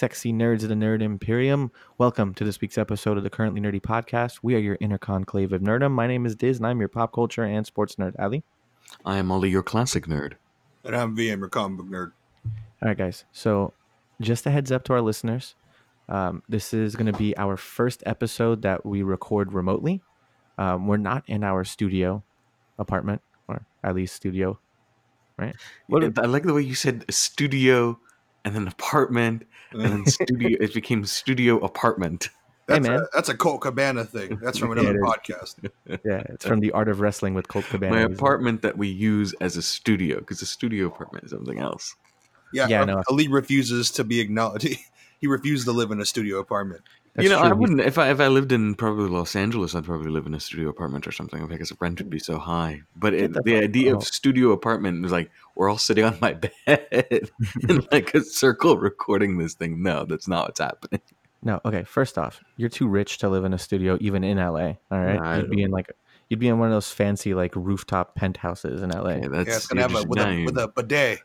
Hello, sexy nerds of the Nerd Imperium. Welcome to this week's episode of the Currently Nerdy Podcast. We are your inner conclave of nerdom. My name is Diz, and I'm your pop culture and sports nerd. Ali. I am Ollie, your classic nerd. And I'm VM, your comic book nerd. All right, guys. So, just a heads up to our listeners. Um, this is going to be our first episode that we record remotely. Um, we're not in our studio apartment, or at least studio, right? What, I like the way you said studio and then apartment and then studio. it became studio apartment. That's, man. A, that's a Colt Cabana thing. That's from another it is. podcast. Yeah, it's from the Art of Wrestling with Colt Cabana. My He's- apartment that we use as a studio because a studio apartment is something else. Yeah, Yeah, I know. Ali refuses to be acknowledged. He refused to live in a studio apartment. That's you know, true. I wouldn't if I if I lived in probably Los Angeles, I'd probably live in a studio apartment or something because the rent would be so high. But it, the the idea out. of oh. studio apartment was like we're all sitting on my bed in like a circle recording this thing. No, that's not what's happening. No, okay. First off, you're too rich to live in a studio, even in LA. All right, Nah, I you'd be in like you'd be in one of those fancy like rooftop penthouses in LA. Okay, that's yeah, it's gonna have a with, a dying. with a bidet.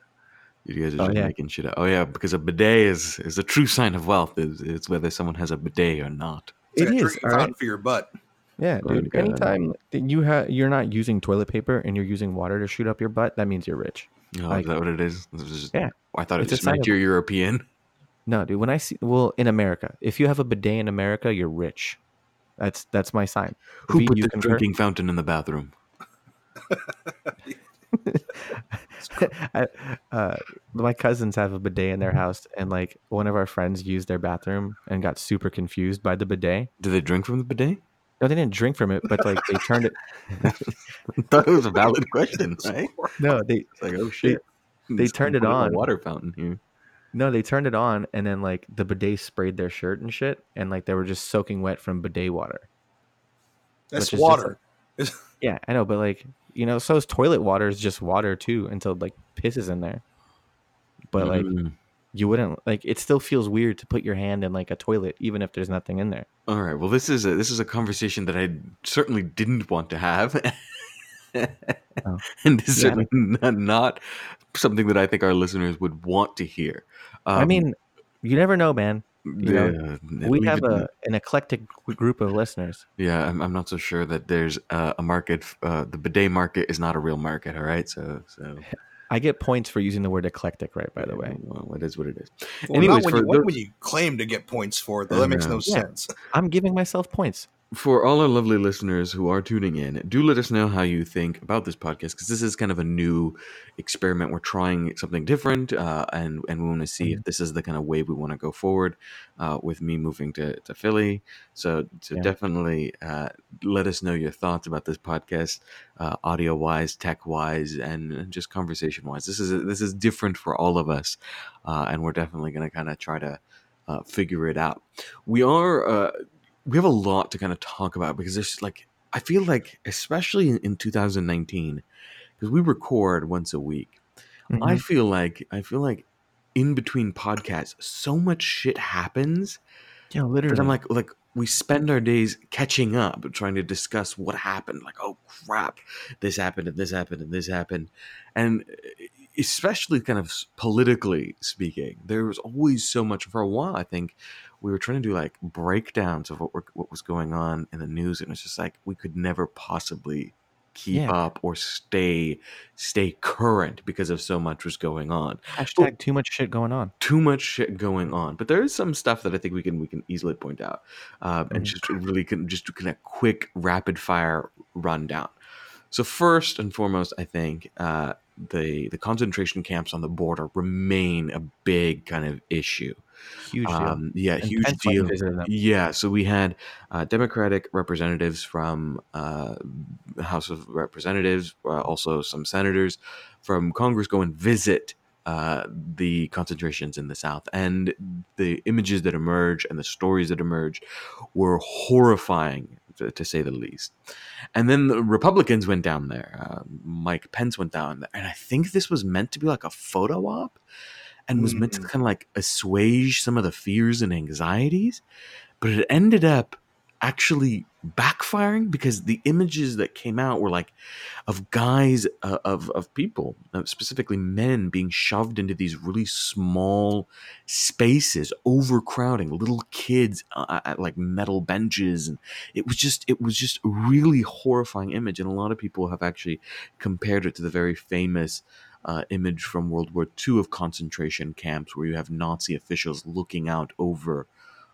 You guys are Oh, yeah. making shit up. Oh yeah, because a bidet is is a true sign of wealth. Is it's whether someone has a bidet or not. It's It like a is, drinking all right? fountain for your butt. Yeah, Oh, dude. God. Anytime you have you're not using toilet paper and you're using water to shoot up your butt, that means you're rich. Oh, Like- is that what it is? This just- Yeah. I thought it It's a just sign meant you're European. No, dude. When I see well in America, if you have a bidet in America, you're rich. That's that's my sign. Who V, put you the concur? drinking fountain in the bathroom? I, uh, my cousins have a bidet in their house, and like one of our friends used their bathroom and got super confused by the bidet. Do they drink from the bidet? No, they didn't drink from it, but like they turned it. I thought it was a valid question, right? No, they It's like, oh shit. they It's turned it put a on. water fountain here. no, they turned it on, and then like the bidet sprayed their shirt and shit, and like they were just soaking wet from bidet water. That's Which is just water. Yeah, I know, but like you know, so is toilet water is just water too until like piss is in there. But like Mm. you wouldn't like it still feels weird to put your hand in like a toilet even if there's nothing in there. all right. Well, this is a this is a conversation that I certainly didn't want to have, Oh. and it's Yeah. certainly not, something that I think our listeners would want to hear. I Um, mean, you never know, man. You know, yeah, We leave have it- a an eclectic group of listeners. Yeah, I'm, I'm not so sure that there's uh, a market. Uh, the bidet market is not a real market. All right, so so I get points for using the word eclectic, right? By the way, well, it is what it is. Well, Anyways, not when for you, not the- when you claim to get points for it, though. That makes no Yeah. sense. I'm giving myself points. For all our lovely listeners who are tuning in, do let us know how you think about this podcast because this is kind of a new experiment. We're trying something different, uh, and and we want to see if this is the kind of way we want to go forward. Uh, with me moving to, to Philly, so so Yeah. definitely uh, let us know your thoughts about this podcast, uh, audio wise, tech wise, and, and just conversation wise. This is this is different for all of us, uh, and we're definitely going to kind of try to uh, figure it out. We are. Uh, we have a lot to kind of talk about because there's like I feel like especially in, in 2019 because we record once a week. I Mhm. feel like I feel like in between podcasts so much shit happens yeah, literally. I'm like like we spend our days catching up trying to discuss what happened like oh crap this happened and this happened and this happened and especially kind of politically speaking there was always so much for a while I think we were trying to do like breakdowns of what were, what was going on in the news and it's just like we could never possibly keep Yeah. up or stay stay current because of so much was going on hashtag too much shit going on. too much shit going on but there is some stuff that i think we can we can easily point out um, and Mhm. just really can just do kind of quick rapid fire rundown so first and foremost i think uh, the the concentration camps on the border remain a big kind of issue Huge deal. um, yeah And huge deal and visited them. yeah, so we had uh, Democratic representatives from uh, the House of Representatives, uh, also some senators from Congress go and visit uh, the concentrations in the South. And the images that emerge and the stories that emerge were horrifying, to, to say the least. And then the Republicans went down there. Uh, Mike Pence went down there. And I think this was meant to be like a photo op and was meant to Mm. kind of like assuage some of the fears and anxieties. But it ended up actually backfiring because the images that came out were like of guys uh, of of people uh, specifically men being shoved into these really small spaces overcrowding little kids uh, at like metal benches and it was just it was just a really horrifying image and a lot of people have actually compared it to the very famous uh, image from World War II of concentration camps where you have Nazi officials looking out over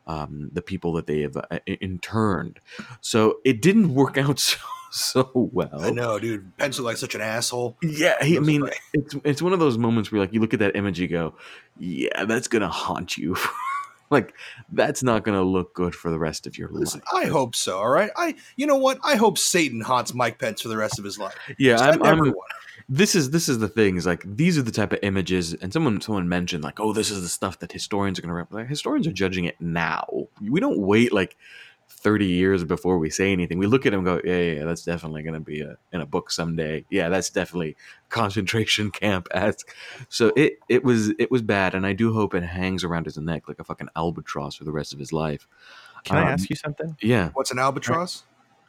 um, the people that they have uh, interned. So it didn't work out so, so well. I know, dude. Pence like such an asshole. Yeah, he, I mean, it's it's one of those moments where like you look at that image, you go, "Yeah, that's gonna haunt you." like that's not gonna look good for the rest of your Listen, life. I hope so. All right. I, you know what? I hope Satan haunts Mike Pence for the rest of his life. Yeah, I'm, I'm everyone. This is this is the thing is like these are the type of images and someone someone mentioned like oh this is the stuff that historians are going to rep like, historians are judging it now. We don't wait like 30 years before we say anything. We look at them and go yeah yeah, yeah that's definitely going to be a, in a book someday. Yeah that's definitely concentration camp esque so it it was it was bad and i do hope it hangs around his neck like a fucking albatross for the rest of his life. Can I Um, ask you something? yeah. What's an albatross?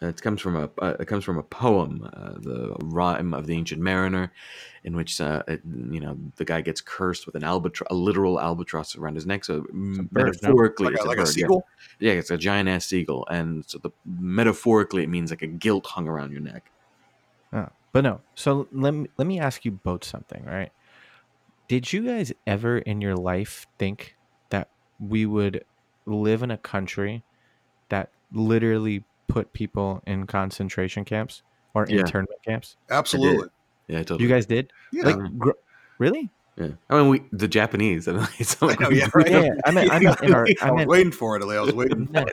It comes from a uh, it comes from a poem, uh, the rhyme of the ancient mariner, in which uh, it, you know the guy gets cursed with an albatross, a literal albatross around his neck. So m- bird, no? metaphorically, Like, it's a, like a bird, yeah. seagull? Yeah. it's a giant ass seagull, and so the metaphorically it means like a guilt hung around your neck. Oh, but no. So let me let me ask you both something, right? Did you guys ever in your life think that we would live in a country that literally put people in concentration camps or Yeah. internment camps? Absolutely. Yeah, totally. You guys did? Yeah. Like, gr- really? yeah. I mean, we the Japanese. I mean, it's I know, yeah, right. Yeah, yeah. I meant, I meant in our, I I was waiting for it, Ali. I was waiting. no,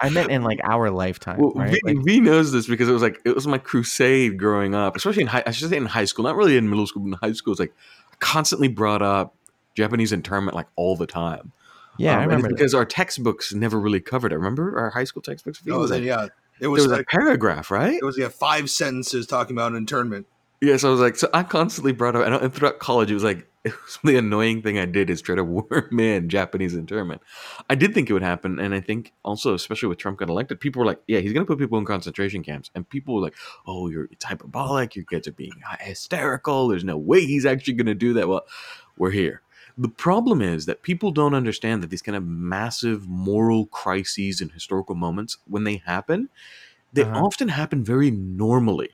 I meant in like our lifetime, Well, right? v, Like, v knows this because it was like it was my crusade growing up, especially in high. I should say in high school, not really in middle school, but in high school. It's like constantly brought up Japanese internment like all the time. yeah, Um, I and it's remember. that. because our textbooks never really covered it. Remember our high school textbooks? No, It then, like, yeah. It there was, was a like, paragraph, right? it was yeah, five sentences talking about internment. Yes, I was like, so I constantly brought up, and throughout college, it was like, it was the annoying thing I did is try to worm in Japanese internment. I did think it would happen, and I think also, especially with Trump got elected, people were like, yeah, he's going to put people in concentration camps, and people were like, oh, you're it's hyperbolic, your kids are being uh, hysterical. There's no way he's actually going to do that. Well, we're here. The problem is that people don't understand that these kind of massive moral crises and historical moments, when they happen, they Uh-huh. often happen very normally.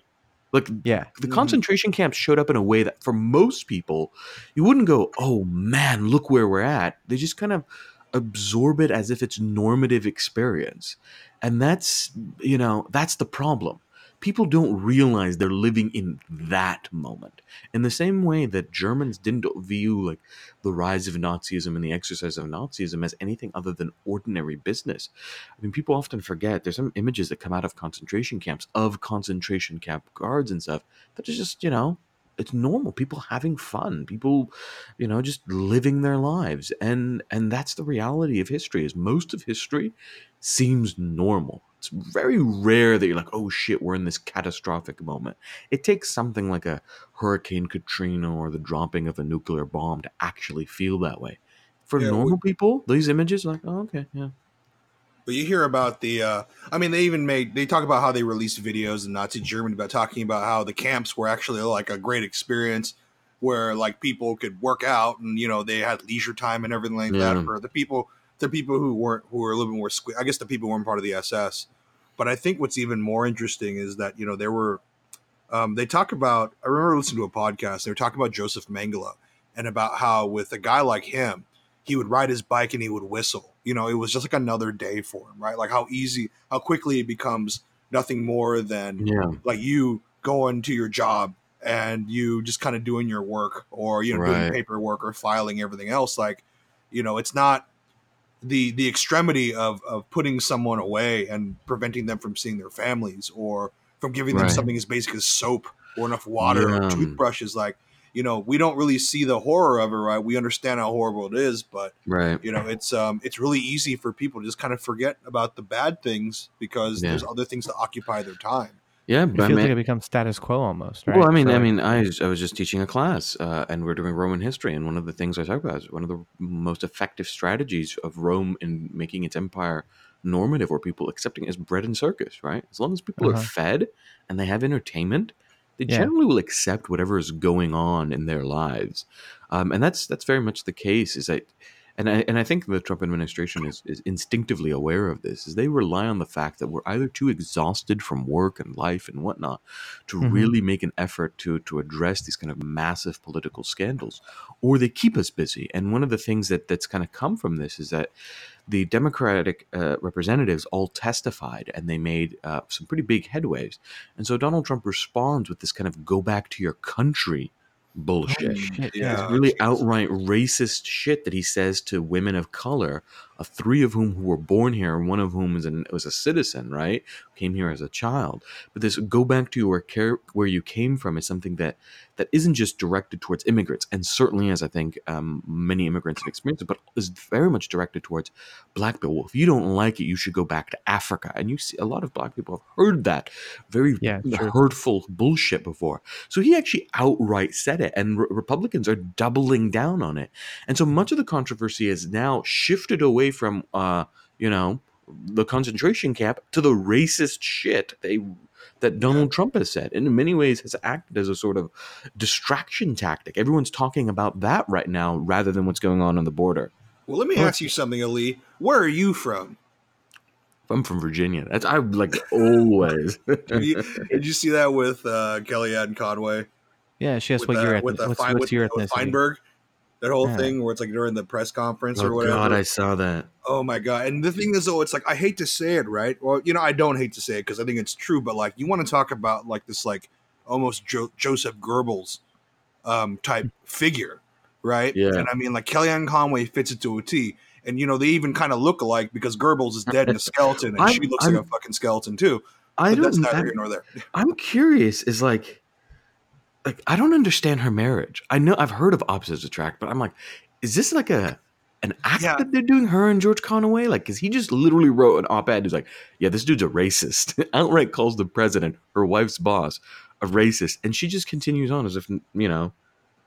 Like yeah, the Mhm. concentration camps showed up in a way that for most people you wouldn't go oh man look where we're at they just kind of absorb it as if it's normative experience and that's you know that's the problem people don't realize they're living in that moment in the same way that germans didn't view like the rise of nazism and the exercise of nazism as anything other than ordinary business I mean, people often forget there's some images that come out of concentration camps of concentration camp guards and stuff that is just, you know, it's normal. People having fun, people, you know, just living their lives, and and that's the reality of history. Is most of history seems normal. It's very rare that you're like, oh shit, we're in this catastrophic moment. It takes something like a Hurricane Katrina or the dropping of a nuclear bomb to actually feel that way. For Yeah, we- normal people, these images, like, oh, okay, yeah. But you hear about the, uh, I mean, they even made, they talk about how they released videos in Nazi Germany about talking about how the camps were actually like a great experience where like people could work out and, you know, they had leisure time and everything like Yeah. that for the people, the people who weren't, who were a little bit more, sque- I guess the people who weren't part of the SS. But I think what's even more interesting is that, you know, there were, um, they talk about, I remember listening to a podcast, they were talking about Joseph Mengele and about how with a guy like him, he would ride his bike and he would whistle. You know, it was just like another day for him, right? Like how easy, how quickly it becomes nothing more than Yeah. like you going to your job and you just kind of doing your work or you know doing paperwork or filing everything else. Like, you know, it's not the the extremity of of putting someone away and preventing them from seeing their families or from giving them Right. something as basic as soap or enough water Yeah. or toothbrushes. Like, you know, we don't really see the horror of it, right? We understand how horrible it is, but Right. you know it's um it's really easy for people to just kind of forget about the bad things because Yeah. there's other things to occupy their time Yeah, it but I feels mean, like it becomes status quo almost, right? well, I mean, For, I mean, I, was- I was just teaching a class, uh, and we're doing Roman history, and one of the things I talk about is one of the most effective strategies of Rome in making its empire normative or people accepting it as bread and circus, right? As long as people Uh-huh. are fed and they have entertainment, they Yeah. generally will accept whatever is going on in their lives, um, and that's that's very much the case. Is that, and I and I think the Trump administration is is instinctively aware of this. Is they rely on the fact that we're either too exhausted from work and life and whatnot to Mhm. really make an effort to to address these kind of massive political scandals, or they keep us busy. And one of the things that that's kind of come from this is that the Democratic uh, representatives all testified and they made uh, some pretty big headways. And so Donald Trump responds with this kind of go back to your country bullshit. Holy shit, Yeah. It's really outright racist shit that he says to women of color, uh, three of whom who were born here, one of whom was, an, was a citizen, right? Came here as a child. But this go back to your care, where you came from is something that that isn't just directed towards immigrants, and certainly as I think um, many immigrants have experienced but is very much directed towards black people. If you don't like it, you should go back to Africa. And you see a lot of black people have heard that very Yeah, hurtful bullshit before. So he actually outright said it, and re- Republicans are doubling down on it. And so much of the controversy has now shifted away from, uh, you know, the concentration camp to the racist shit they that Donald Trump has said, and in many ways has acted as a sort of distraction tactic. Everyone's talking about that right now rather than what's going on on the border. Well, let me ask you something, Ali. Where are you from? I'm from Virginia. That's I like always. Did you, did you see that with uh, Kellyanne Conway? Yeah, she asked with what the, your with ethnic, the what's, Fein- what's with, your with ethnicity? Feinberg? That whole Yeah. thing where it's like during the press conference or whatever. oh whatever. God, I saw that. Oh my god! And the thing is, though, it's like I hate to say it, right? Well, you know, I don't hate to say it because I think it's true. But like, you want to talk about like this, like almost jo- Joseph Goebbels um, type figure, right? Yeah. And I mean, like Kellyanne Conway fits it to a T. And you know, they even kind of look alike because Goebbels is dead and a skeleton, and I'm- she looks I'm- like a fucking skeleton too. I But that's don't. neither I- here nor there. I'm curious. Is like, like I don't understand her marriage. I know I've heard of opposites attract, but I'm like, is this like a an act Yeah. that they're doing her and George Conway? Like, because he just literally wrote an op-ed. He's like, yeah, this dude's a racist. Outright calls the president, her wife's boss, a racist, and she just continues on as if you know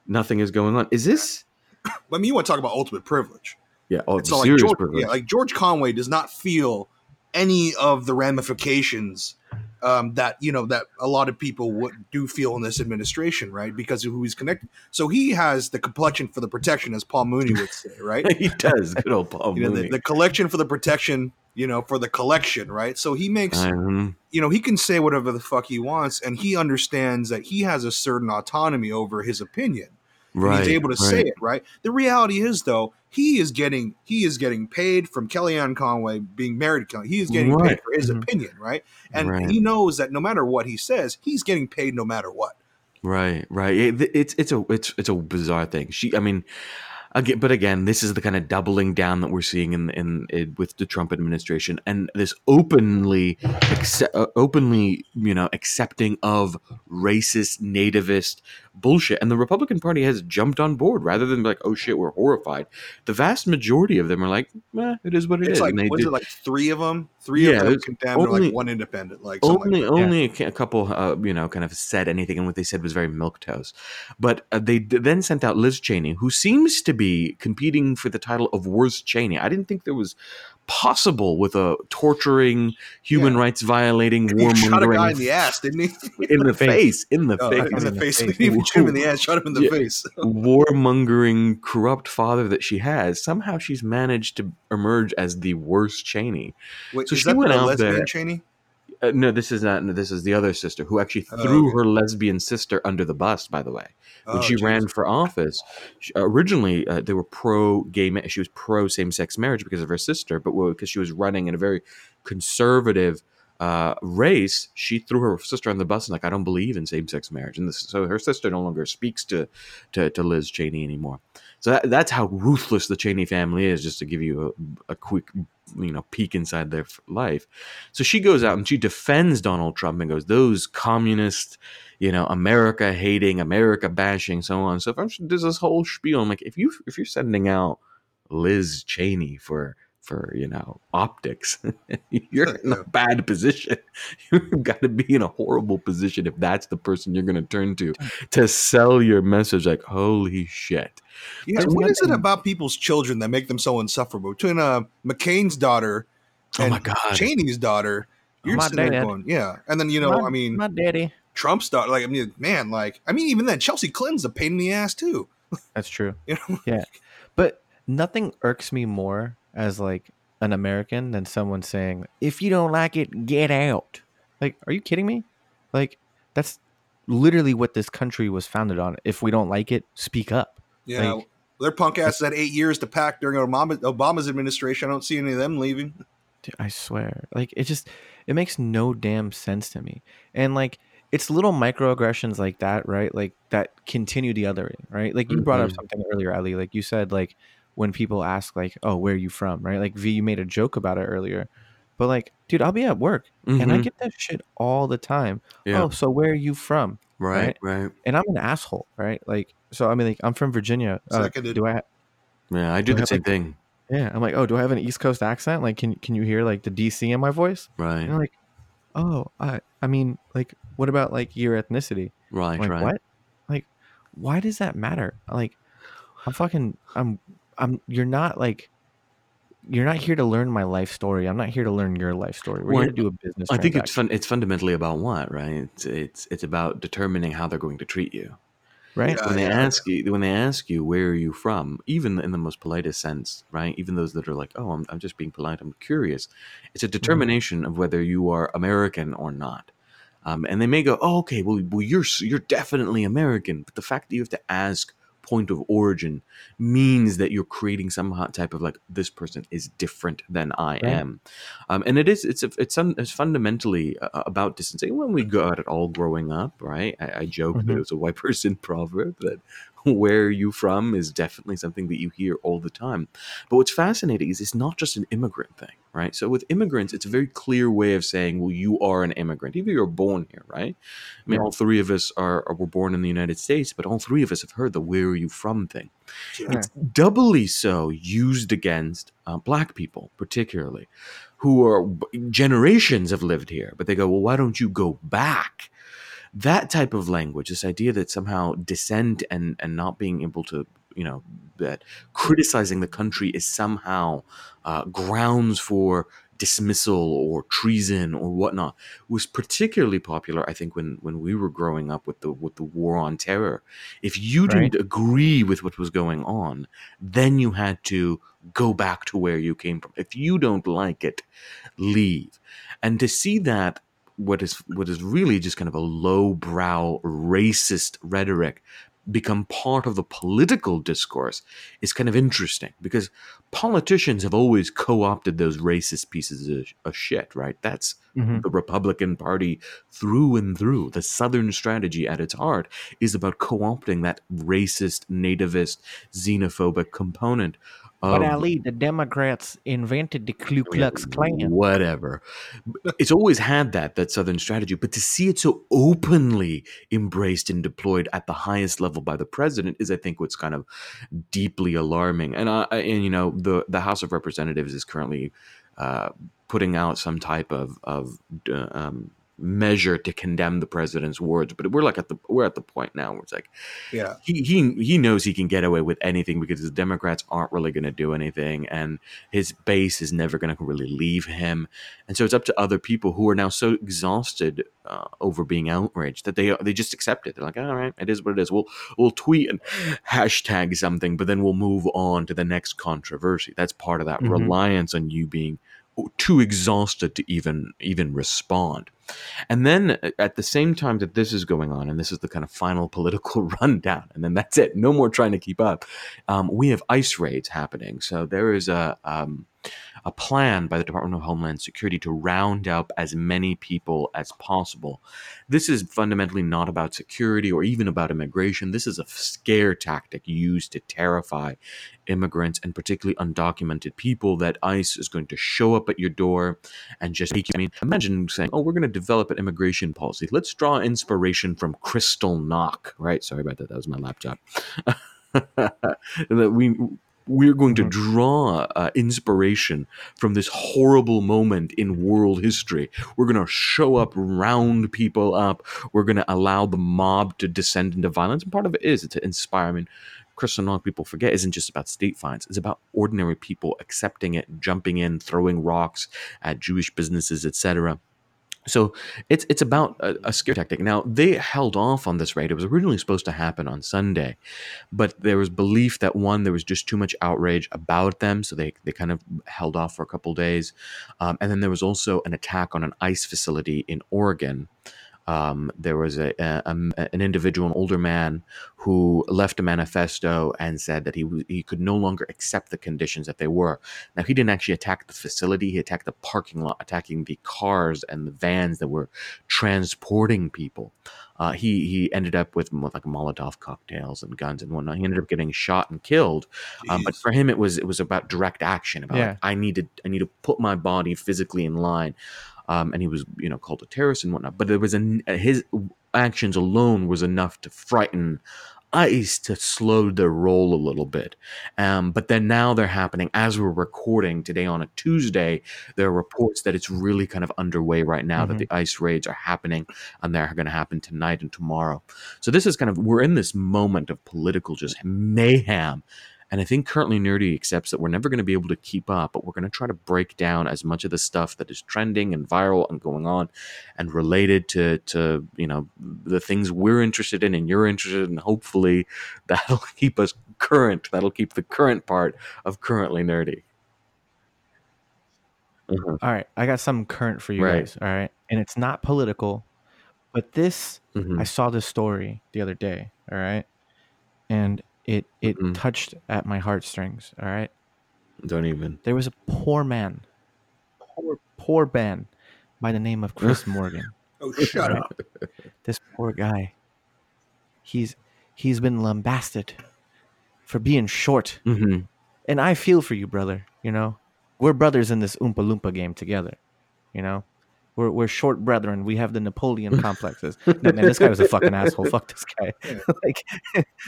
nothing is going on. Is this? I mean, you want to talk about ultimate privilege? Yeah, oh, It's not like George, privilege. yeah, like George Conway does not feel any of the ramifications um, that you know that a lot of people would do feel in this administration, right? Because of who he's connected. So he has the complexion for the protection, as Paul Mooney would say, right? he does. Good old Paul you know, Mooney. the, the collection for the protection, you know, for the collection, right? So he makes, Um, you know, he can say whatever the fuck he wants, and he understands that he has a certain autonomy over his opinion right, he's able to say it right the reality is though he is getting he is getting paid from kellyanne conway being married to Kellyanne. he is getting paid for his Mhm. opinion right and Right. he knows that no matter what he says he's getting paid no matter what Right, right. It, it's it's a it's it's a bizarre thing. She, I mean, again, but again, this is the kind of doubling down that we're seeing in in, in with the Trump administration and this openly, accept, uh, openly, you know, accepting of racist, nativist bullshit, and the Republican Party has jumped on board rather than be like, oh shit, we're horrified. The vast majority of them are like, eh, it is what it is. it's like and they was do- it like three of them three Yeah, of them condemned or like one independent like only like only a, a couple uh, you know kind of said anything and what they said was very milk toast but uh, they d- then sent out liz cheney who seems to be competing for the title of worst cheney i didn't think there was possible with a torturing human Yeah. rights violating he shot a guy warmongering in the ass didn't he? In the face. In the oh, face. in the In the face. face. didn't even shoot him in the ass shot him in the Yeah. face. Warmongering corrupt father that she has somehow she's managed to emerge as the worst cheney. Wait, So is she went the out there- cheney Uh, no, this is not. No, this is the other sister who actually Oh, threw okay. her lesbian sister under the bus. By the way, when Oh, she geez. ran for office, she, originally uh, they were pro gay. Ma- she was pro same sex marriage because of her sister, but because she was running in a very conservative uh, race, she threw her sister on the bus and like, I don't believe in same sex marriage, and this, so her sister no longer speaks to to, to Liz Cheney anymore. So that, that's how ruthless the Cheney family is. Just to give you a, a quick, you know, peek inside their life. So she goes out and she defends Donald Trump and goes, those communist, you know, America hating, America bashing, so on so. There's this whole spiel. I'm like, if you if you're sending out Liz Cheney for for you know optics, you're in a bad position. You've got to be in a horrible position if that's the person you're going to turn to to sell your message. Like, holy shit. Yeah, There's what is it about people's children that make them so insufferable? Between uh, McCain's daughter Oh and my God. Cheney's daughter. You're My sitting there going, yeah. And then you know, my, I mean, my daddy. Trump's daughter. Like, I mean, man, like, I mean, even then, Chelsea Clinton's a pain in the ass too. That's true. You know, Yeah. But nothing irks me more as like an American than someone saying, if you don't like it, get out. Like, are you kidding me? Like, that's literally what this country was founded on. If we don't like it, speak up. yeah. Like- their punk asses had eight years to pack during Obama, Obama's administration. I don't see any of them leaving. Dude, I swear. Like it just it makes no damn sense to me. And like it's little microaggressions like that, right? Like that continue the other right? Like you brought up Mhm. something earlier, Ali. Like you said, like when people ask, like, "Oh, where are you from?" Right? Like V, you made a joke about it earlier, but like, dude, I'll be at work and I Mhm. get that shit all the time. Yeah. Oh, so where are you from? right, right. And I'm an asshole, right? Like, so I mean, like, I'm from Virginia. Uh, do I? Ha- Yeah, I do Do the have, same like- thing. yeah, I'm like, oh, do I have an East Coast accent? Like, can can you hear like the DC in my voice? Right, And you're like, oh, I, I mean, like, what about like your ethnicity? right, like, right. what? Like, why does that matter? Like, I'm fucking, I'm, I'm. You're not like, you're not here to learn my life story. I'm not here to learn your life story. We're Well, here to do a business. I think it's fun. It's fundamentally about what, right? It's it's it's about determining how they're going to treat you. right. Yeah. when they yeah. ask you when they ask you where are you from even in the most politest sense right even those that are like oh i'm, I'm just being polite i'm curious it's a determination of whether you are american or not um, and they may go oh okay well, well you're you're definitely american but the fact that you have to ask point of origin means that you're creating some hot type of like this person is different than i Right. am um, and it is it's a, it's, it's fundamentally uh, about distancing when we got it all growing up right i, I joke that Mhm. it was a white person proverb that where are you from is definitely something that you hear all the time but what's fascinating is it's not just an immigrant thing right so with immigrants it's a very clear way of saying well you are an immigrant even if you're born here right i mean Yeah. all three of us are, are were born in the united states but all three of us have heard the where are you from thing Sure. it's doubly so used against uh, black people, particularly, who are generations have lived here, but they go, well, why don't you go back? That type of language, this idea that somehow dissent and and not being able to, you know, that criticizing the country is somehow uh, grounds for dismissal or treason or whatnot was particularly popular i think when when we were growing up with the with the war on terror. If you Right. didn't agree with what was going on then you had to go back to where you came from. If you don't like it leave. And to see that what is what is really just kind of a lowbrow racist rhetoric become part of the political discourse is kind of interesting because politicians have always co-opted those racist pieces of, of shit right that's Mhm. the Republican Party through and through. The Southern strategy at its heart is about co opting that racist, nativist, xenophobic component. But of- Ali, the Democrats invented the Ku Klux Klan. Whatever. It's always had that, that Southern strategy, but to see it so openly embraced and deployed at the highest level by the president is, I think, what's kind of deeply alarming. And, I, I- and you know, the, the House of Representatives is currently uh, putting out some type of, of uh, um, measure to condemn the president's words. But we're like at the, we're at the point now where it's like, Yeah. he he he knows he can get away with anything because the Democrats aren't really going to do anything, and his base is never going to really leave him. And so it's up to other people who are now so exhausted uh, over being outraged that they they just accept it. They're like, all right, it is what it is. We'll we'll tweet and hashtag something, but then we'll move on to the next controversy. That's part of that Mhm. reliance on you being too exhausted to even even respond. And then uh, at the same time that this is going on, and this is the kind of final political rundown, and then that's it. No more trying to keep up. Um, we have ice raids happening. So there is a um, a plan by the Department of Homeland Security to round up as many people as possible. This is fundamentally not about security or even about immigration. This is a scare tactic used to terrify immigrants and particularly undocumented people that ICE is going to show up at your door and just make you. I mean, imagine saying, "Oh, we're going to develop an immigration policy. Let's draw inspiration from Kristallnacht." Right? Sorry about that. That was my laptop. we we're going to Mhm. draw uh, inspiration from this horrible moment in world history. We're going to show up, round people up. We're going to allow the mob to descend into violence. And part of it is to inspire. I mean, Kristallnacht people forget isn't just about state fines. It's about ordinary people accepting it, jumping in, throwing rocks at Jewish businesses, etc. So it's it's about a, a, scare tactic. Now they held off on this raid. It was originally supposed to happen on Sunday, but there was belief that one there was just too much outrage about them, so they they kind of held off for a couple days. Um, and then there was also an attack on an ICE facility in Oregon um, there was a, a, a, an individual, an older man, who left a manifesto and said that he he could no longer accept the conditions that they were. Now he didn't actually attack the facility; he attacked the parking lot, attacking the cars and the vans that were transporting people. Uh, he he ended up with like Molotov cocktails and guns and whatnot. He ended up getting shot and killed. Um, but for him, it was it was about direct action. About yeah. like, I need to I need to put my body physically in line um, and he was you know called a terrorist and whatnot. But there was a his actions alone was enough to frighten ICE to slow their roll a little bit. Um, but then now they're happening as we're recording today on a Tuesday. There are reports that it's really kind of underway right now mm-hmm. that the ICE raids are happening and they're going to happen tonight and tomorrow. So this is kind of we're in this moment of political just mayhem and I think currently Nerdy accepts that we're never going to be able to keep up, but we're going to try to break down as much of the stuff that is trending and viral and going on and related to, to you know, the things we're interested in and you're interested in. Hopefully that'll keep us current. That'll keep the current part of currently Nerdy. Mm-hmm. All right. I got something current for you right. guys. All right. And it's not political, but this, mm-hmm. I saw this story the other day. All right. And it it mm touched at my heartstrings. All right. Don't even. There was a poor man, poor poor man, by the name of Chris Morgan. oh, shut up! This poor guy. He's he's been lambasted for being short, mm-hmm. and I feel for you, brother. You know, we're brothers in this Oompa Loompa game together. You know, we're, we're short brethren. We have the Napoleon complexes. no, man, this guy was a fucking asshole. Fuck this guy. Yeah. like,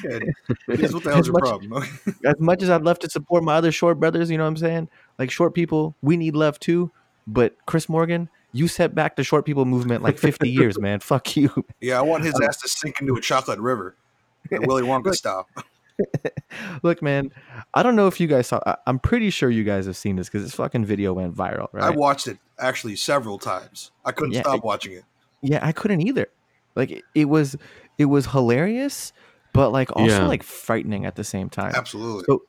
yeah. what the hell's your much, problem? as much as I'd love to support my other short brothers, you know what I'm saying? Like short people, we need love too. But Chris Morgan, you set back the short people movement like 50 years, man. Fuck you. Yeah, I want his ass to sink into a chocolate river. Willy Wonka stop. Look, man, I don't know if you guys saw. I, am pretty sure you guys have seen this because this fucking video went viral. Right? I watched it actually several times. I couldn't yeah, stop it, watching it. Yeah, I couldn't either. Like it, it was, it was hilarious, but like also yeah. like frightening at the same time. Absolutely. So,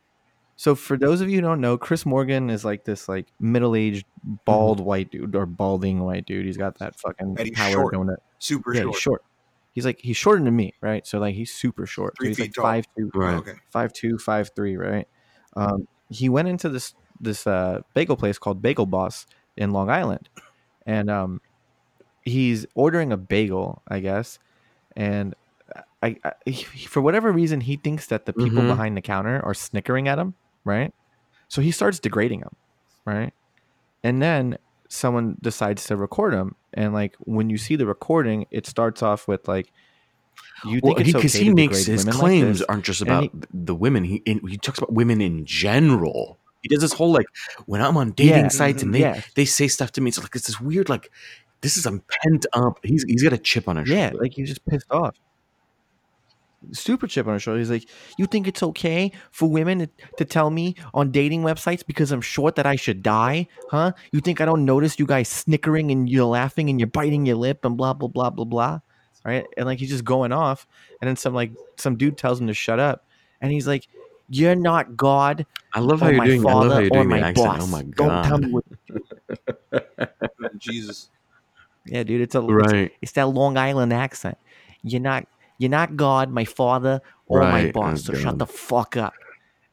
so for those of you who don't know, Chris Morgan is like this like middle-aged bald mm-hmm. white dude or balding white dude. He's got that fucking power short. donut. Super yeah, short. short he's like he's shorter than me, right? So like he's super short. Three so he's feet like five two, right. okay. five two, five three, right? Um, he went into this this uh, bagel place called Bagel Boss in Long Island, and um, he's ordering a bagel, I guess, and I, I he, for whatever reason he thinks that the people mm-hmm. behind the counter are snickering at him, right? So he starts degrading him, right? And then someone decides to record him and like when you see the recording it starts off with like you think because well, he, he makes his claims like aren't just about he, the women he in, he talks about women in general he does this whole like when i'm on dating yeah, sites and they yeah. they say stuff to me it's like it's this weird like this is a pent up he's he's got a chip on his yeah shoulder. like he's just pissed off super chip on her shoulder. He's like, "You think it's okay for women to, to, tell me on dating websites because I'm short that I should die? Huh? You think I don't notice you guys snickering and you're laughing and you're biting your lip and blah blah blah blah blah, right? And like he's just going off, and then some like some dude tells him to shut up, and he's like, "You're not God." I love how you're doing. I love how you're doing my accent. Oh my god! Don't tell me what. Jesus. Yeah, dude, it's a right. It's, it's that Long Island accent. You're not you're not God, my father, or right. my boss. Oh, so God. shut the fuck up.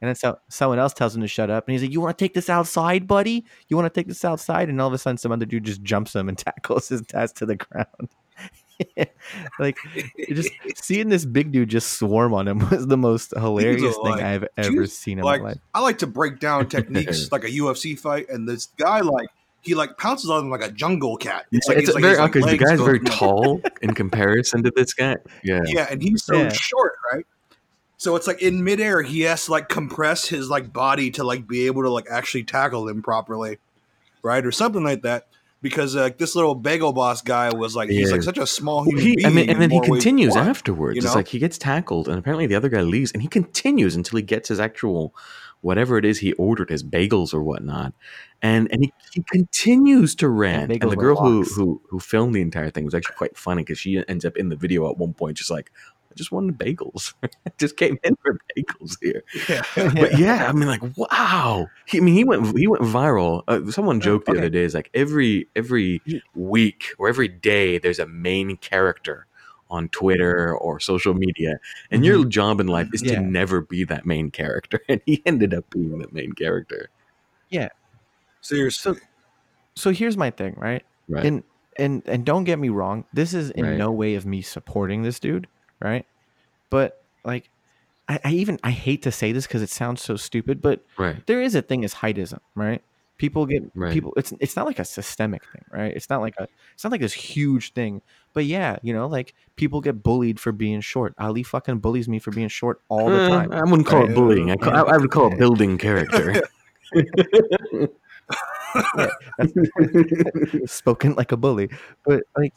And then so, someone else tells him to shut up. And he's like, You want to take this outside, buddy? You want to take this outside? And all of a sudden, some other dude just jumps him and tackles his ass to the ground. like, just seeing this big dude just swarm on him was the most hilarious thing like, I've ever seen in like, my life. I like to break down techniques like a UFC fight. And this guy, like, he like pounces on him like a jungle cat. It's yeah, like it's like, very because like, the guy's very tall in comparison to this guy. Yeah, yeah, and he's so yeah. short, right? So it's like in midair, he has to like compress his like body to like be able to like actually tackle him properly, right, or something like that. because uh, this little bagel boss guy was like he's like such a small Well, human he, being. I mean, and then he more ways than continues afterwards. you It's like he gets tackled, and apparently the other guy leaves, and he continues until he gets his actual whatever it is he ordered, his bagels or whatnot, and and he, he continues to rant. And bagels the girl who who who filmed the entire thing was actually quite funny because she ends up in the video at one point just like. I just wanted bagels. I just came in for bagels here. Yeah. But yeah, I mean, like, wow. He, I mean, he went he went viral. Uh, someone joked the okay. other day, is like every every week or every day, there's a main character on Twitter or social media, and your job in life is Mm-hmm. Yeah. to never be that main character. And he ended up being the main character, Yeah. Seriously. So here's my thing, right? right? And and and don't get me wrong, this is in Right. no way of me supporting this dude, right? But like I, I even I hate to say this because it sounds so stupid, but right, there is a thing as heightism, right? People get Right. people. It's it's not like a systemic thing, right? It's not like a it's not like this huge thing. But yeah, you know, like people get bullied for being short. Ali fucking bullies me for being short all the Uh, time. I wouldn't call Right. it bullying. I, call, I, I would call it building character. spoken like a bully but like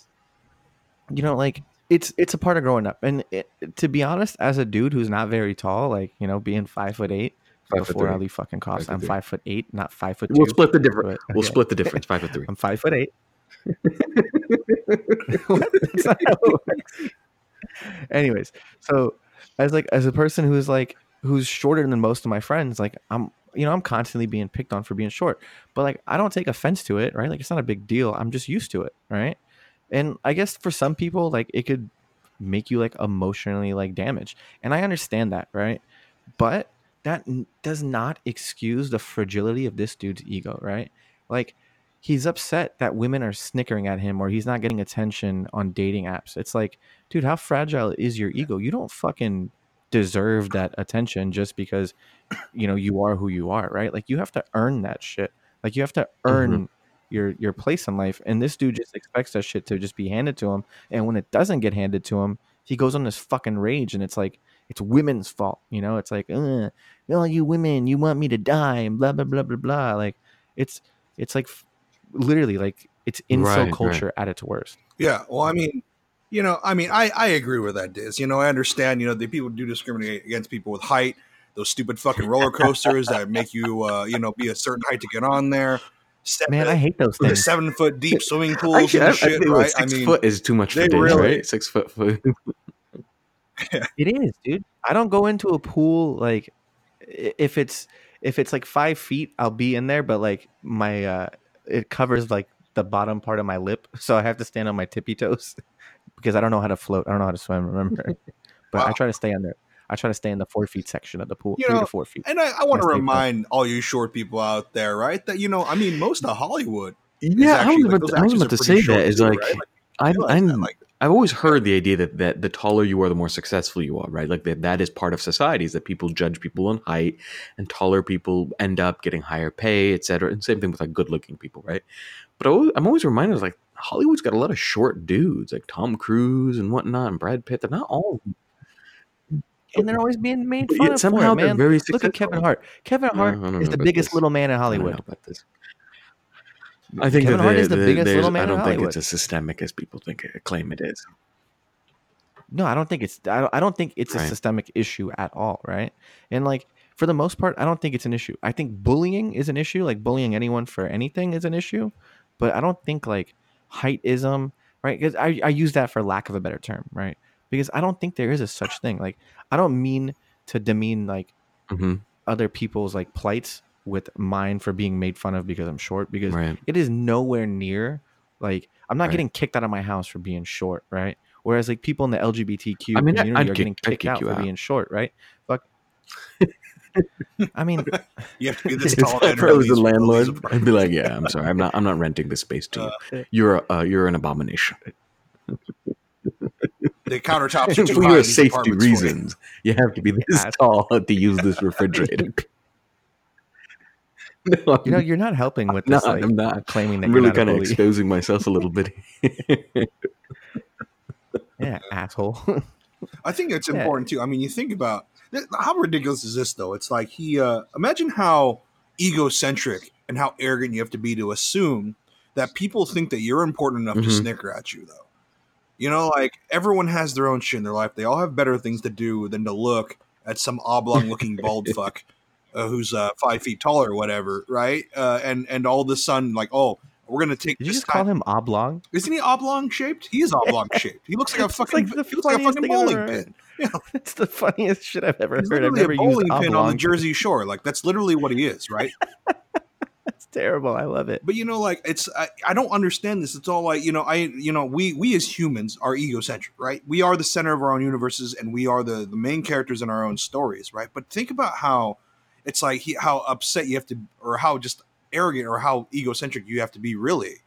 you know like it's it's a part of growing up and it, to be honest as a dude who's not very tall like you know being five foot eight Five before ali fucking coughs Five i'm five foot eight not five foot 2 we'll split the difference. but- We'll yeah. split the difference. Five foot three. i'm five foot eight That's not how it works. anyways so as like as a person who's like who's shorter than most of my friends like i'm you know i'm constantly being picked on for being short but like i don't take offense to it right like it's not a big deal i'm just used to it right and i guess for some people like it could make you like emotionally like damaged and i understand that right but that does not excuse the fragility of this dude's ego right? Like he's upset that women are snickering at him or he's not getting attention on dating apps. It's like dude how fragile is your ego? You don't fucking deserve that attention just because you know you are who you are right? Like you have to earn that shit. Like you have to earn mm-hmm. your your place in life and this dude just expects that shit to just be handed to him and when it doesn't get handed to him he goes on this fucking rage and it's like it's women's fault you know it's like uh, oh you women you want me to die and blah blah blah blah blah like it's it's like f- literally like it's incel Right, right. culture at its worst Yeah, well, I mean, you know, I mean, I I agree with that, Diz. You know, I understand. You know, the people do discriminate against people with height. Those stupid fucking roller coasters that make you, uh, you know, be a certain height to get on there. Se- man i hate those the things seven foot deep swimming pools Actually, I, and I shit, think what, right? I six mean, foot is too much for they Diz, really- right? Six foot. foot. It is, dude. I don't go into a pool like if it's if it's like five feet, I'll be in there, but like my uh it covers like the bottom part of my lip, so I have to stand on my tippy toes because I don't know how to float. I don't know how to swim. Remember, but I try to stay under. I try to stay in the four feet section of the pool, You three know, to four feet. and I, I want to remind all you short people out there, right? That you know, I mean, most of Hollywood. is Yeah, I was about, those to, I was about to say that. Is like, right? Like, I, I'm, that, like, I've always heard the idea that, that the taller you are, the more successful you are, right? Like that, that is part of society is that people judge people on height and taller people end up getting higher pay, et cetera. And same thing with like good looking people, right? But I always, I'm always reminded like Hollywood's got a lot of short dudes like Tom Cruise and whatnot and Brad Pitt. They're not all, mm-hmm. and they're always being made fun yet of somehow for it, they're man. very Look at Kevin Hart. Kevin Hart I don't is the about biggest this. little man in I don't know Hollywood. about this. I think Kevin that Hart is the biggest little man I don't think it's as systemic as people think claim it is. No, I don't think it's. I don't, I don't think it's a systemic issue at all, right? And like for the most part, I don't think it's an issue. I think bullying is an issue. Like bullying anyone for anything is an issue, but I don't think like heightism, right? Because I I use that for lack of a better term, right? Because I don't think there is a such thing. Like I don't mean to demean like hmm other people's like plights with mine for being made fun of because I'm short. Because Right. it is nowhere near like I'm not Right. getting kicked out of my house for being short, right? Whereas like people in the LGBTQ I mean, community I'd are kick- getting kicked kick out for out. being short, right? Fuck. I mean, you have to be this If tall. to I was the these- these landlord, I'd be like, "Yeah, I'm sorry, I'm not. I'm not renting this space to you. You're a, uh, you're an abomination the countertops are too for high. your safety apartments for you. reasons. You have to be this Ass- tall to use this refrigerator." No, you know, you're not helping with not, this. like, I'm not. claiming that I'm really kind of exposing myself a little bit. yeah, asshole. I think it's Yeah. important too. I mean, you think about how ridiculous is this though? It's like he uh imagine how egocentric and how arrogant you have to be to assume that people think that you're important enough to Mhm. snicker at you, though. You know, like everyone has their own shit in their life. They all have better things to do than to look at some oblong looking bald fuck uh, who's uh, five feet tall or whatever, right? Uh, and and all of a sudden, like, oh, we're gonna take Did you just call him oblong? Isn't he oblong shaped? He is oblong shaped. He looks like a fucking. like he looks like a fucking bowling pin. It's the funniest shit I've ever He's heard. I've literally never a used bowling pin on the. Jersey Shore. Like that's literally what he is, right? It's terrible. I love it. but you know like it's I, I don't understand this it's all like you know i you know we we as humans are egocentric right we are the center of our own universes and we are the the main characters in our own stories right but think about how it's like he, how upset you have to or how just arrogant or how egocentric you have to be really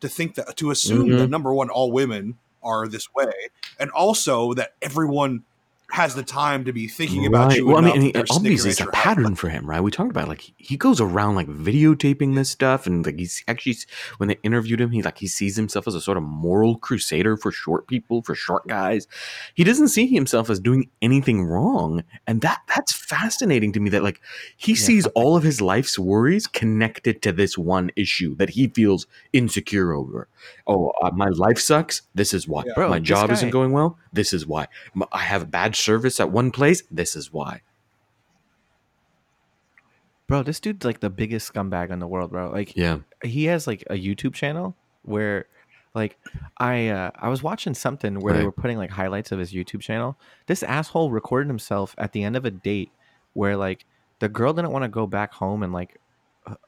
to think that to assume Mhm. that number one all women are this way and also that everyone has the time to be thinking about you Well, I mean, that and they're he- obviously, it's a pattern for him, right? We talked about like he goes around like videotaping this stuff, and like he's actually when they interviewed him, he like he sees himself as a sort of moral crusader for short people, for short guys. He doesn't see himself as doing anything wrong, and that that's fascinating to me. That like he Yeah. sees all of his life's worries connected to this one issue that he feels insecure over. Oh, uh, my life sucks. This is why. Yeah. Bro, my job guy- isn't going well. This is why. I have bad service at one place. This is why. Bro, this dude's like the biggest scumbag in the world, bro. Like Yeah. he has like a YouTube channel where like I uh, I was watching something where they were putting like highlights of his YouTube channel. This asshole recorded himself at the end of a date where like the girl didn't want to go back home and like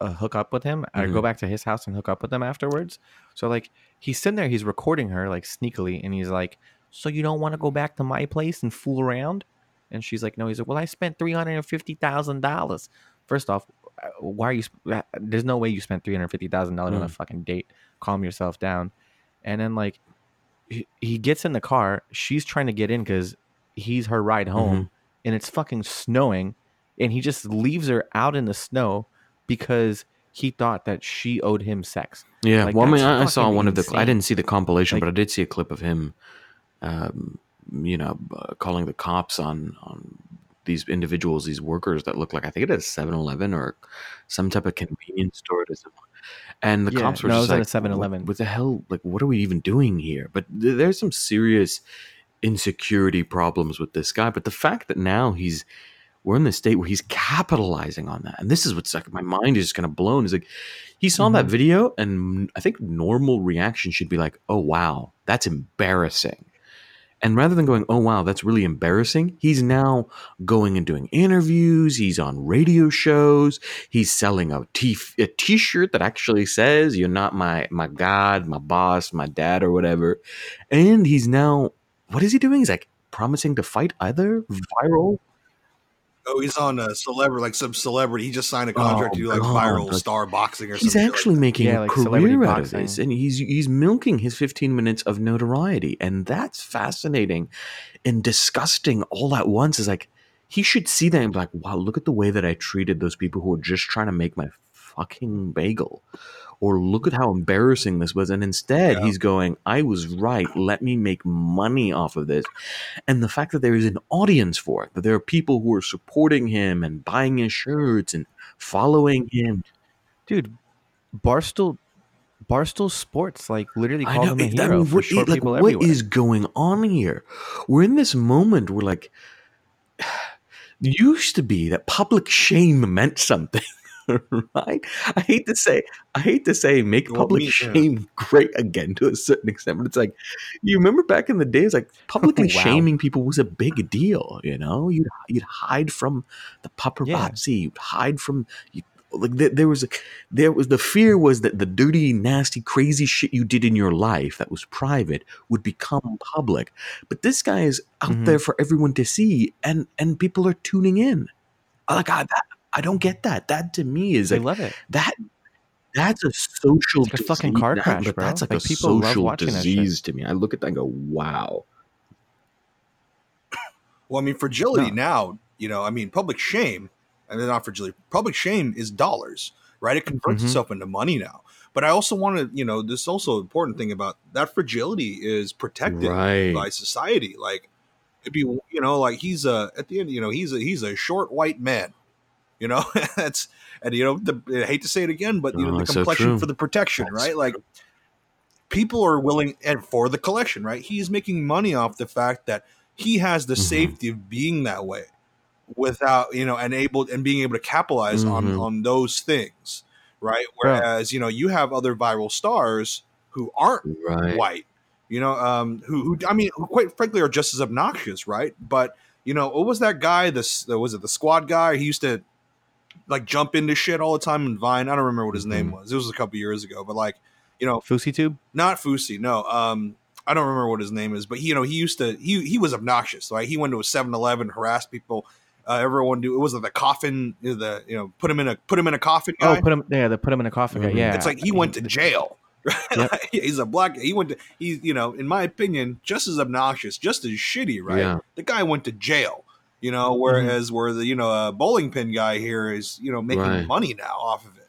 uh, hook up with him or go Mhm. back to his house and hook up with them afterwards. So like he's sitting there, he's recording her like sneakily, and he's like, "So you don't want to go back to my place and fool around?" And she's like, "No." He's like, "Well, I spent three hundred and fifty thousand dollars." First off, uh, why are you? sp- uh, There's no way you spent three hundred fifty thousand dollars on a Mm. fucking date. Calm yourself down. And then like he, he gets in the car. She's trying to get in because he's her ride home, and it's fucking snowing, and he just leaves her out in the snow because he thought that she owed him sex. Yeah. Like, well, I mean, I, I saw one of the. I didn't see the compilation, Like- but I did see a clip of him, um, you know, uh, calling the cops on on these individuals, these workers that look like I think it is 7-Eleven or some type of convenience store. It is. And the Yeah, cops were no, just was at a like, 7-Eleven. What, what the hell? Like, what are we even doing here? But th- there's some serious insecurity problems with this guy. But the fact that now he's we're in the state where he's capitalizing on that, and this is what's like my mind is just kind of blown. Is like he saw that Mhm. video, and I think normal reaction should be like, "Oh wow, that's embarrassing." And rather than going, "Oh wow, that's really embarrassing," he's now going and doing interviews. He's on radio shows. He's selling a t a t-shirt that actually says, "You're not my my god, my boss, my dad, or whatever." And he's now what is he doing? He's like promising to fight other viral. Oh, he's on a celebrity, like some celebrity. He just signed a contract Oh, to do like oh, God, viral like, star boxing or He's something. He's actually making Yeah, a like career out of boxing. this, and he's he's milking his 15 minutes of notoriety, and that's fascinating and disgusting all at once. Is like he should see that and be like, wow, look at the way that I treated those people who were just trying to make my fucking bagel. Or look at how embarrassing this was. And instead, Yeah. he's going, I was right. Let me make money off of this. And the fact that there is an audience for it, that there are people who are supporting him and buying his shirts and following him. Dude, Barstool Barstool Sports like literally I called know. him a hero mean, for short like, people what everywhere. is going on here? We're in this moment where, like, used to be that public shame meant something, right? I hate to say, I hate to say, make Well, public me- yeah. shame great again to a certain extent, but it's like you remember back in the days, like publicly Wow. shaming people was a big deal. You know, you'd you'd hide from the paparazzi, you'd hide from. You, like there, there was a, there was the fear was that the dirty nasty crazy shit you did in your life that was private would become public but this guy is out Mhm. there for everyone to see and and people are tuning in like I, that, I don't get that that to me is they like love it. that that's a social It's like a fucking car crash, but bro. that's like, Like, a people love social watching disease to me i look at that and go wow Well, I mean, fragility No. now, you know, I mean, public shame, and then not fragility, public shame is dollars, right? It converts Mhm. itself into money now. But I also want to, you know, this is also important thing about that fragility is protected right by society. Like, it'd be, you know, like he's a, at the end, you know, he's a, he's a short white man, You know, that's and you know the, I hate to say it again, but you know Oh, the it's so complexion for the protection, That's right? Like people are willing and for the collection, right? He's making money off the fact that he has the Mhm. safety of being that way without you know and able and being able to capitalize on Mhm. on those things right whereas you know you have other viral stars who aren't Right. white you know um who, who i mean who quite frankly are just as obnoxious right but you know what was that guy this was it the squad guy he used to like jump into shit all the time in vine i don't remember what his name was it was a couple years ago but like you know Fousey Tube. not Fusi, no. Um, I don't remember what his name is, but he, you know, he used to he he was obnoxious. Right, he went to a 7-Eleven, harassed people. Uh, everyone do it was like the coffin, you know, the you know, put him in a put him in a coffin guy. Oh, put him. Yeah, they put him in a coffin. guy. Mhm. Yeah, it's like he went to jail. Yep. he's a black. He went to. He's you know, in my opinion, just as obnoxious, just as shitty. Right. Yeah. The guy went to jail. You know, whereas where the you know a bowling pin guy here is you know making Right. money now off of it.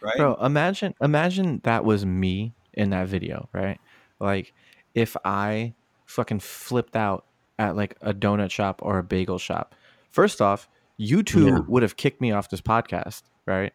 Right. Bro, imagine imagine that was me in that video, right? Like if I fucking flipped out at like a donut shop or a bagel shop. First off, you two Yeah. would have kicked me off this podcast, right?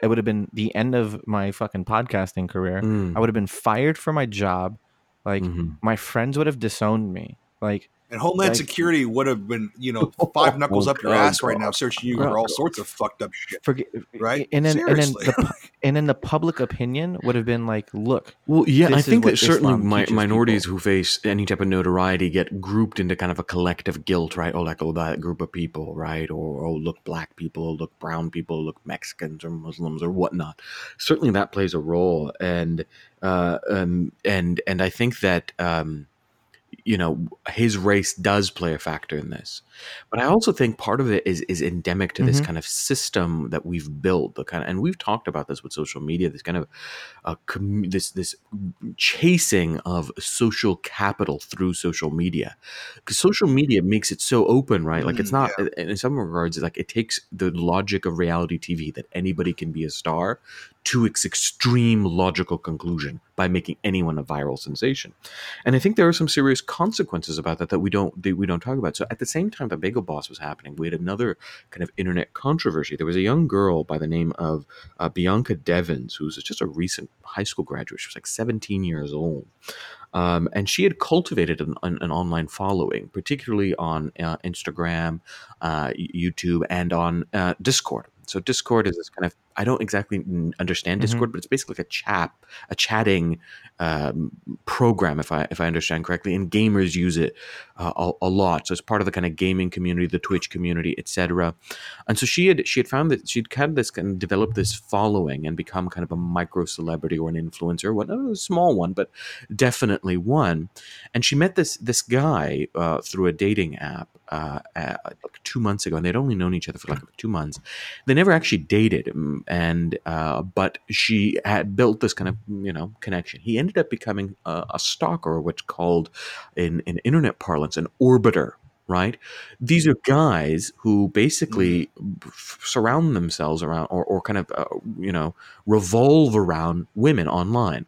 It would have been the end of my fucking podcasting career. Mm. I would have been fired from my job. Like Mhm. my friends would have disowned me. Like And Homeland Like- Security would have been, you know, five knuckles Oh, up your God, ass right now, searching you Bro. for all sorts of fucked up shit. forget Right? And then and then Seriously. the, and then the public opinion would have been like, look, Well, yeah, I This is think what that certainly Islam mi- minorities people. who face any type of notoriety get grouped into kind of a collective guilt, right? Oh, like oh, that group of people, right? Or oh, look, black people, look, brown people, look, Mexicans or Muslims or whatnot. Certainly, that plays a role, and uh, um, and and I think that um, you know his race does play a factor in this. But i also think part of it is is endemic to this Mhm. kind of system that we've built the kind of and we've talked about this with social media this kind of uh, commu- this this chasing of social capital through social media. Because social media makes it so open right? Like it's Mm, not in in some regards it's like it takes the logic of reality tv that anybody can be a star to its extreme logical conclusion by making anyone a viral sensation and I think there are some serious consequences about that that we don't that we don't talk about. So at the same time that Bagel Boss was happening, we had another kind of internet controversy. There was a young girl by the name of uh, Bianca Devins, who's just a recent high school graduate. She was like 17 years old. Um, and she had cultivated an, an, an online following, particularly on uh, Instagram, uh, YouTube, and on uh, Discord. So Discord is this kind of I don't exactly understand Mhm. Discord, but it's basically like a chat, a chatting um, program, if I if I understand correctly, and gamers use it uh, a, a lot. So it's part of the kind of gaming community, the Twitch community, etc. And so she had she had found that she'd kind of this kind of developed this following and become kind of a micro celebrity or an influencer, what a small one, but definitely one. And she met this this guy uh, through a dating app uh, uh, like two months ago, and they'd only known each other for like two months. They never actually dated, mm, and uh, but she had built this kind of you know connection. He ended up becoming a, a stalker, what's called in in internet parlance an orbiter. Right, these are guys who basically f- surround themselves around, or, or kind of uh, you know revolve around women online.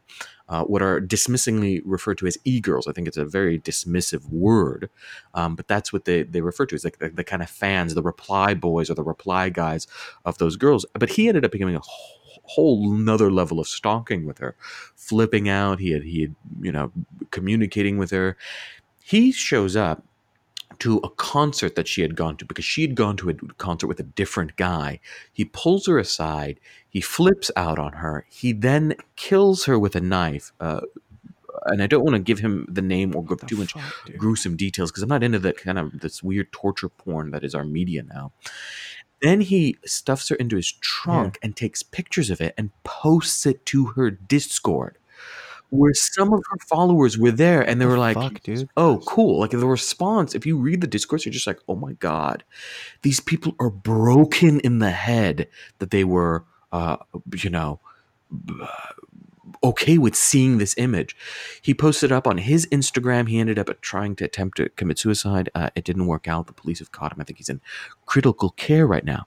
Uh, what are dismissingly referred to as e-girls. I think it's a very dismissive word, um, but that's what they, they refer to as like the, the kind of fans, the reply boys or the reply guys of those girls. But he ended up becoming a whole, whole nother level of stalking with her, flipping out. He had he had you know communicating with her. He shows up to a concert that she had gone to because she had gone to a concert with a different guy. He pulls her aside. He flips out on her. He then kills her with a knife. Uh, and I don't want to give him the name or go too much dude? gruesome details because I'm not into that kind of this weird torture porn that is our media now. Then he stuffs her into his trunk and takes pictures of it and posts it to her Discord, where some of her followers were there and they The were like, fuck. "Oh, cool!" Like the response, if you read the discourse, you're just like, "Oh my god, these people are broken in the head that they were, uh, you know." okay with seeing this image. He posted up on his Instagram. He ended up trying to attempt to commit suicide. Uh, it didn't work out. The police have caught him. I think he's in critical care right now.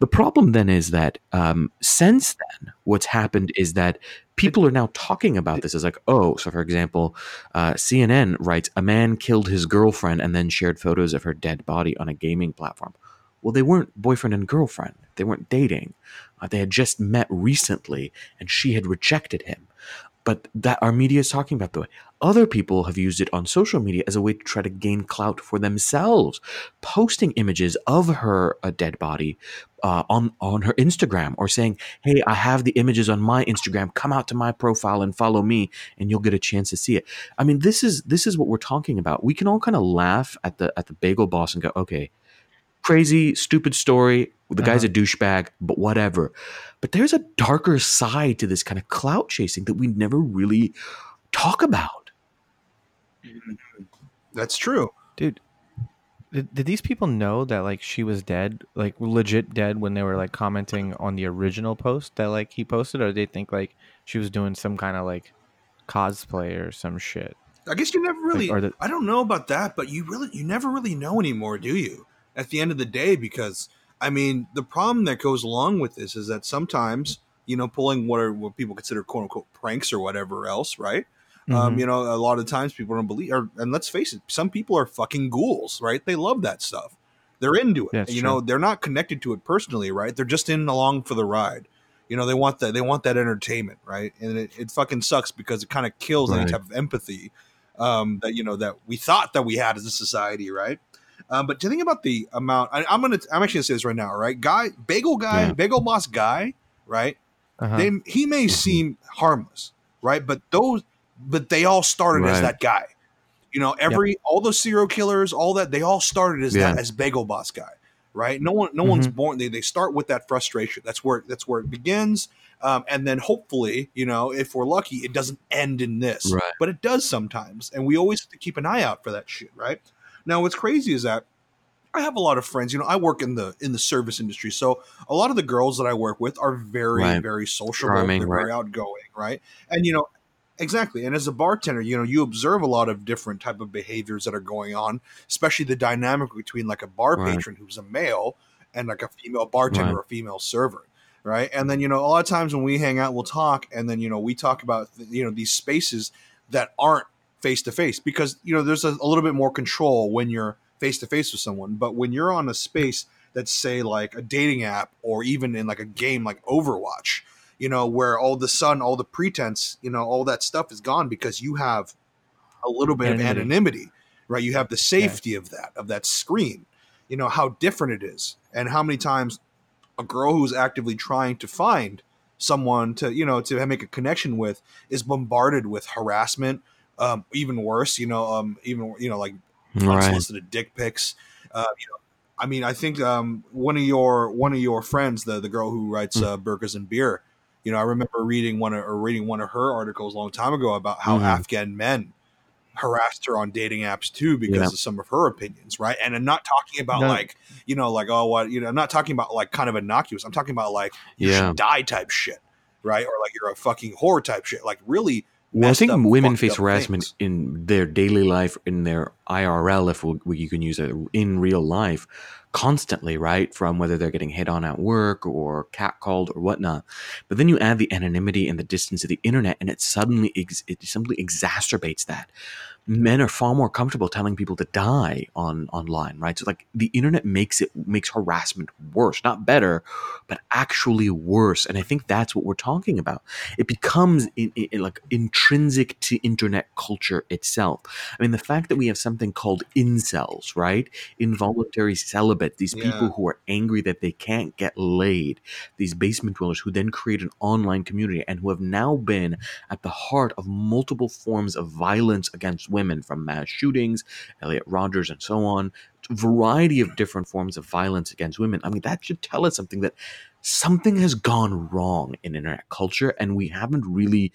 The problem then is that um, since then, what's happened is that people are now talking about this as like, oh, so for example, uh, CNN writes a man killed his girlfriend and then shared photos of her dead body on a gaming platform. Well, they weren't boyfriend and girlfriend. They weren't dating. Uh, they had just met recently, and she had rejected him. But that our media is talking about the way other people have used it on social media as a way to try to gain clout for themselves, posting images of her a dead body uh, on on her Instagram or saying, "Hey, I have the images on my Instagram. Come out to my profile and follow me, and you'll get a chance to see it." I mean, this is this is what we're talking about. We can all kind of laugh at the at the bagel boss and go, "Okay, crazy, stupid story. The guy's uh-huh. a douchebag, but whatever." But there's a darker side to this kind of clout chasing that we never really talk about. Mm-hmm. That's true. dude. Did, did these people know that like she was dead, like legit dead, when they were like commenting on the original post that like he posted, or did they think like she was doing some kind of like cosplay or some shit? I guess you never really. or the- I don't know about that, but you really, you never really know anymore, do you? At the end of the day, because I mean, the problem that goes along with this is that sometimes, you know, pulling what are what people consider quote unquote pranks or whatever else, right? Um, Mhm. you know, a lot of times people don't believe, or, and let's face it, some people are fucking ghouls, right? They love that stuff. They're into it. It's you know, they're not connected to it personally, right? They're just in along for the ride. You know, they want that. They want that entertainment, right? And it, it fucking sucks because it kind of kills any type of empathy um, that you know that we thought that we had as a society, right? Um, but to think about the amount, I, I'm gonna, I'm actually gonna say this right now, right? Guy, bagel guy, Yeah. bagel boss guy, right? Uh-huh. They, he may seem harmless, right? But those, but they all started as that guy. You know, every all those serial killers, all that they all started as Yeah. that as bagel boss guy, right? No one, no one's born. They, they start with that frustration. That's where that's where it begins, um, and then hopefully, you know, if we're lucky, it doesn't end in this, Right. but it does sometimes, and we always have to keep an eye out for that shit, right? Now, what's crazy is that I have a lot of friends. You know, I work in the in the service industry, so a lot of the girls that I work with are very Right. very sociable. Charming, they're very outgoing, right? And you know, exactly. And as a bartender, you know, you observe a lot of different type of behaviors that are going on, especially the dynamic between like a bar Right. patron who's a male and like a female bartender Right. or a female server. Right. And then, you know, a lot of times when we hang out, we'll talk and then, you know, we talk about, you know, these spaces that aren't face to face because, you know, there's a, a little bit more control when you're face to face with someone. But when you're on a space that's, say, like a dating app or even in like a game like Overwatch, you know, where all the sun, all the pretense, you know, all that stuff is gone because you have a little bit of Anonymity. anonymity, right? You have the safety of that, of that screen, you know, how different it is and how many times a girl who's actively trying to find someone to, you know, to make a connection with is bombarded with harassment, um, even worse, you know, um, even, you know, like Right. unsolicited dick pics. Uh, you know, I mean, I think um, one of your one of your friends, the the girl who writes Hmm. uh, Burgers and Beer, you know, I remember reading one of, or reading one of her articles a long time ago about how Mhm. Afghan men harassed her on dating apps too because Yeah. of some of her opinions, right? And I'm not talking about No. like you know, like oh, what you know, I'm not talking about like kind of innocuous. I'm talking about like you Yeah. should die type shit, right? Or like you're a fucking whore type shit, like really. Well, I think up, women face harassment things. in their daily life, in their IRL, if we, you can use it in real life, constantly, right? From whether they're getting hit on at work or catcalled or whatnot. But then you add the anonymity and the distance of the internet, and it suddenly ex- it simply exacerbates that. Men are far more comfortable telling people to die on online, right? So like the internet makes it makes harassment worse, not better, but actually worse. And I think that's what we're talking about it becomes in, in, like intrinsic to internet culture itself. I mean, the fact that we have something called incels, right? Involuntary celibate, these Yeah. people who are angry that they can't get laid, these basement dwellers who then create an online community and who have now been at the heart of multiple forms of violence against women, from mass shootings, Elliot Rogers, and so on. Variety of different forms of violence against women. I mean, that should tell us something that something has gone wrong in internet culture and we haven't really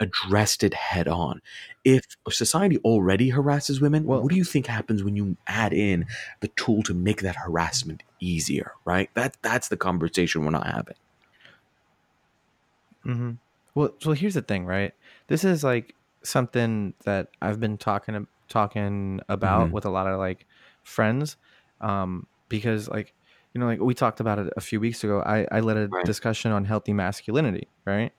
addressed it head on. If society already harasses women, Well- what do you think happens when you add in the tool to make that harassment easier, right? That that's the conversation we're not having. hmm Well, so here's the thing, right? This is like something that I've been talking talking about Mhm. with a lot of like friends, um, because like you know, like we talked about it a few weeks ago. I I led a Right. discussion on healthy masculinity, right?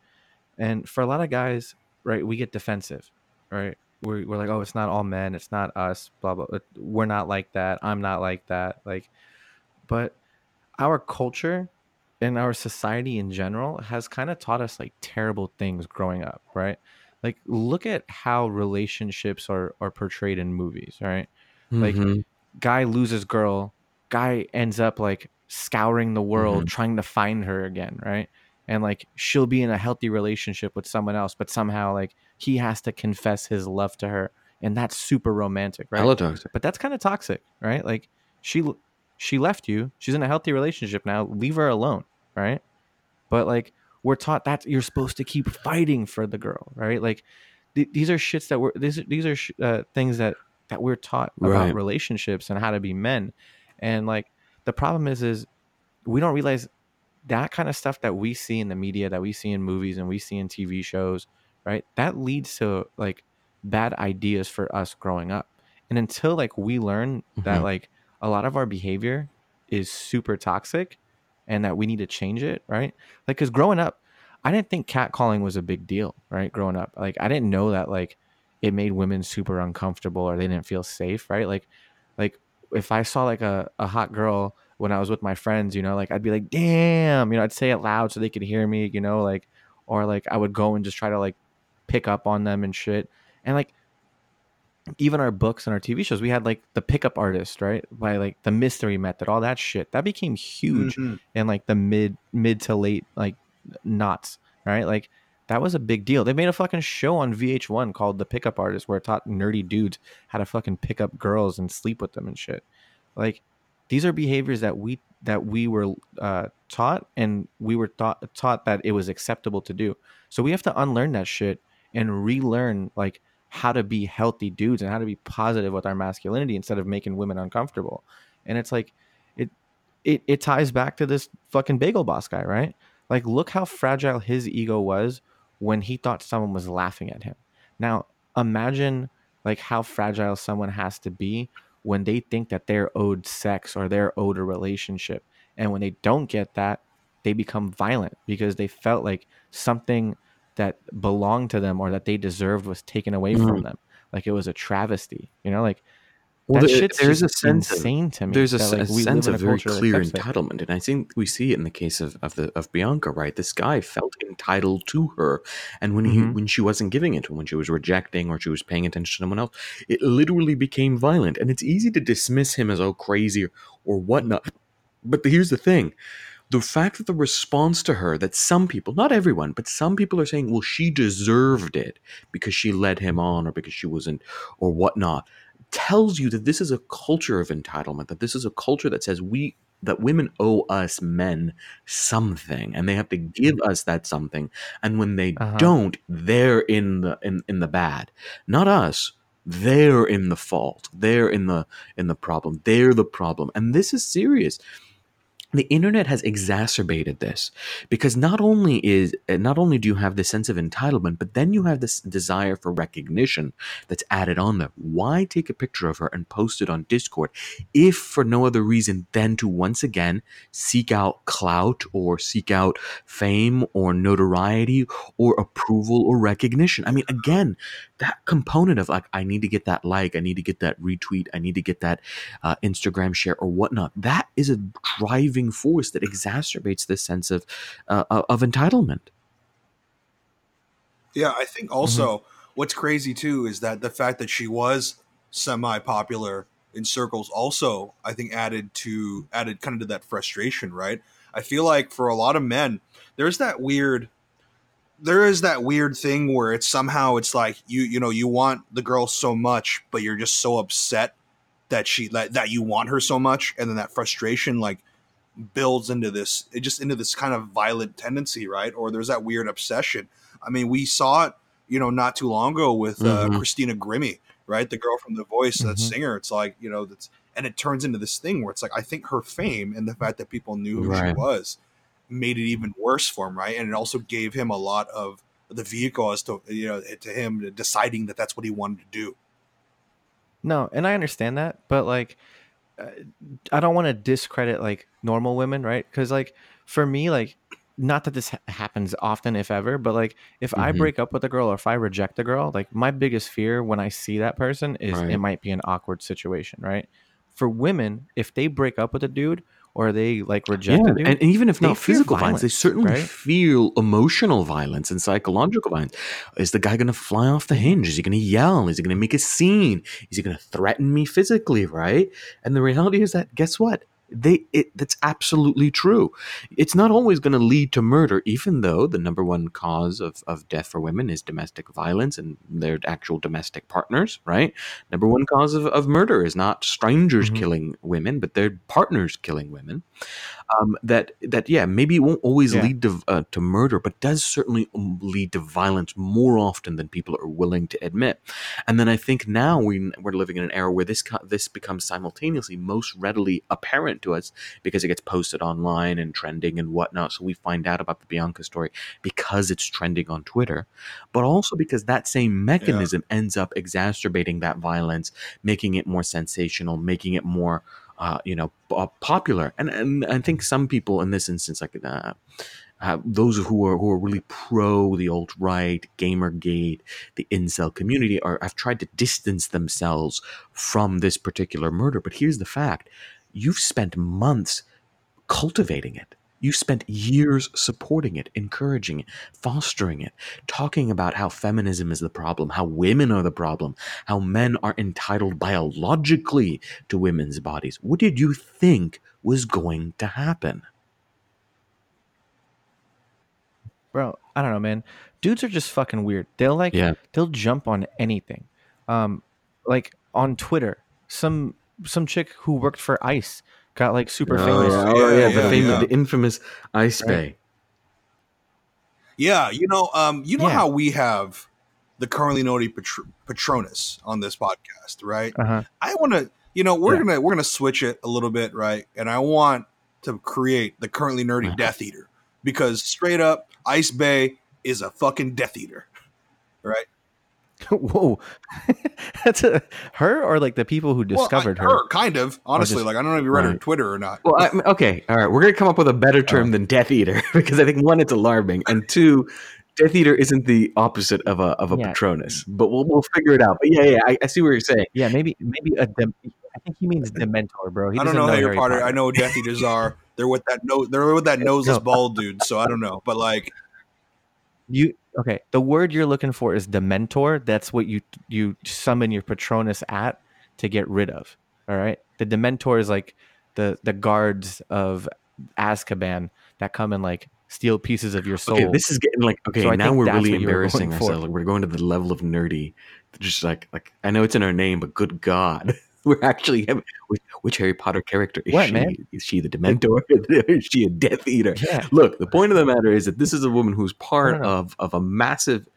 And for a lot of guys, right, we get defensive, right? We're, we're like, oh, it's not all men, it's not us, blah blah. We're not like that. I'm not like that. Like, but our culture and our society in general has kind of taught us like terrible things growing up, right? Like look at how relationships are are portrayed in movies, right? Like Mhm. guy loses girl, guy ends up like scouring the world Mhm. trying to find her again, right? And like she'll be in a healthy relationship with someone else, but somehow like he has to confess his love to her, and that's super romantic, right? Hella toxic. but that's kind of toxic, right? Like she she left you. She's in a healthy relationship now. Leave her alone, right? But like we're taught that you're supposed to keep fighting for the girl, right? Like th- these are shits that we're these these are sh- uh, things that that we're taught about Right. relationships and how to be men. And like the problem is is we don't realize that kind of stuff that we see in the media, that we see in movies and we see in TV shows, right? That leads to like bad ideas for us growing up. And until like we learn that Mhm. like a lot of our behavior is super toxic and that we need to change it, right? Like cuz growing up, I didn't think catcalling was a big deal, right? Growing up. Like I didn't know that like it made women super uncomfortable or they didn't feel safe, right? Like like if I saw like a, a hot girl when I was with my friends, you know, like I'd be like, damn, you know, I'd say it loud so they could hear me, you know, like, or like I would go and just try to like pick up on them and shit. And like, even our books and our TV shows, we had like the pickup artist, right? By like the mystery method, all that shit. That became huge Mhm. in like the mid mid to late like knots, right? Like that was a big deal. They made a fucking show on VH1 called The Pickup Artist where it taught nerdy dudes how to fucking pick up girls and sleep with them and shit. Like these are behaviors that we that we were uh, taught and we were taught taught that it was acceptable to do. So we have to unlearn that shit and relearn like how to be healthy dudes and how to be positive with our masculinity instead of making women uncomfortable. And it's like it it it ties back to this fucking bagel boss guy, right? Like look how fragile his ego was when he thought someone was laughing at him. Now, imagine like how fragile someone has to be when they think that they're owed sex or they're owed a relationship. And when they don't get that, they become violent because they felt like something that belonged to them or that they deserved was taken away from Mhm. them. Like it was a travesty, you know, like Well, that there- shit's there's a sense of insane to me. there's a, that, like, a sense of a very clear entitlement, and I think we see it in the case of of the of Bianca. Right, this guy felt entitled to her, and when he Mhm. when she wasn't giving it to him, when she was rejecting or she was paying attention to someone else, it literally became violent. And it's easy to dismiss him as oh crazy or, or whatnot. But the, here's the thing. The fact that the response to her, that some people, not everyone, but some people are saying, well, she deserved it because she led him on or because she wasn't, or whatnot, tells you that this is a culture of entitlement, that this is a culture that says we that women owe us men something and they have to give us that something. And when they Uh-huh. don't they're in the in, in the bad. Not us. They're in the fault. They're in the in the problem. They're the problem. And this is serious the internet has exacerbated this because not only is uh, not only do you have this sense of entitlement but then you have this desire for recognition that's added on there why take a picture of her and post it on discord if for no other reason than to once again seek out clout or seek out fame or notoriety or approval or recognition i mean again that component of like i need to get that like i need to get that retweet i need to get that uh, Instagram share or whatnot. That is a driving force that exacerbates this sense of uh, of entitlement. Yeah, I think also what's crazy too is that the fact that she was semi popular in circles also I think added to added kind of to that frustration, right? I feel like for a lot of men, there's that weird there is that weird thing where it's somehow it's like you you know you want the girl so much but you're just so upset that she that, that you want her so much and then that frustration like builds into this it just into this kind of violent tendency right? Or there's that weird obsession. I mean we saw it you know not too long ago with uh, Mhm. christina grimmie right? The girl from the voice that Mhm. singer. It's like you know that's and it turns into this thing where it's like i think her fame and the fact that people knew who she was made it even worse for him right? And it also gave him a lot of the vehicle as to you know to him deciding that that's what he wanted to do. No, and I understand that, but like, I don't want to discredit like normal women, right? Because like for me, like, not that this ha- happens often, if ever, but like if I Mhm. break up with a girl or if I reject a girl, like my biggest fear when I see that person is Right. it might be an awkward situation, right? For women, if they break up with a dude, or they like Yeah, reject a and, and even if not physical violence, they certainly right? feel emotional violence and psychological violence. Is the guy going to fly off the hinge? Is he going to yell? Is he going to make a scene? Is he going to threaten me physically? Right? And the reality is that guess what? They it that's absolutely true. It's not always going to lead to murder, even though the number one cause of, of death for women is domestic violence and their actual domestic partners, right? Number one cause of, of murder is not strangers Mhm. killing women, but their partners killing women um, that that yeah maybe it won't always Yeah. lead to uh, to murder, but does certainly um, lead to violence more often than people are willing to admit. And then I think now we we're living in an era where this this becomes simultaneously most readily apparent to us because it gets posted online and trending and whatnot. So we find out about the Bianca story because it's trending on Twitter, but also because that same mechanism ends up exacerbating that violence, making it more sensational, making it more uh, you know, uh, popular. And and I think some people in this instance, like uh, uh, those who are who are really pro the alt right, GamerGate, the incel community, are have tried to distance themselves from this particular murder. But here's the fact: you've spent months cultivating it. You spent years supporting it, encouraging it, fostering it, talking about how feminism is the problem, how women are the problem, how men are entitled biologically to women's bodies. What did you think was going to happen? bro. I don't know, man. Dudes are just fucking weird. They'll like Yeah. they'll jump on anything. Um, like on Twitter, some some chick who worked for ICE got like super oh, famous. Yeah, oh, yeah, Yeah, the, yeah, famous, yeah. the infamous Ice Right. Bay. Yeah, you know, um, you know Yeah. how we have the currently Nerdy Patr- Patronus on this podcast, right? Uh-huh. I want to, you know, we're Yeah. gonna we're gonna switch it a little bit, right? And I want to create the currently nerdy Uh-huh. Death Eater because straight up, Ice Bae is a fucking Death Eater, right? Whoa, that's a her or like the people who discovered well, I- her. kind of. Honestly, just- like I don't know if you read her Twitter or not. Well, I, okay, all right. We're gonna come up with a better term Oh. than Death Eater because I think one, it's alarming, and two, Death Eater isn't the opposite of a of a Yeah. Patronus. But we'll we'll figure it out. But yeah, yeah, I, I see what you're saying. Yeah, maybe maybe a dem- I think he means Dementor, bro. He I don't doesn't know Harry Potter. Potter. I know what Death Eaters are. They're with that no. They're with that noseless No. bald dude. So I don't know, but like, You okay? The word you're looking for is Dementor. That's what you you summon your Patronus at to get rid of. All right. The Dementor is like the the guards of Azkaban that come and like steal pieces of your soul. Okay, this is getting like okay. So now we're really what you were embarrassing ourselves. We're going to the level of nerdy. Just like like I know it's in our name, but good God, we're actually which, which Harry Potter character is What, she? man? Is she the Dementor? is she a Death Eater? yeah. Look, the point of the matter is that this is a woman who's part of of a massive,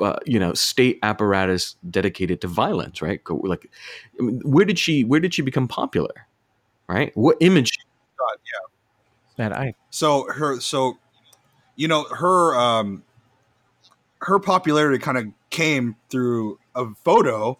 uh, you know, state apparatus dedicated to violence. Right? Like, I mean, where did she where did she become popular? Right? What image? God, yeah. Man, I So her, so you know, her, um, her popularity kind of came through a photo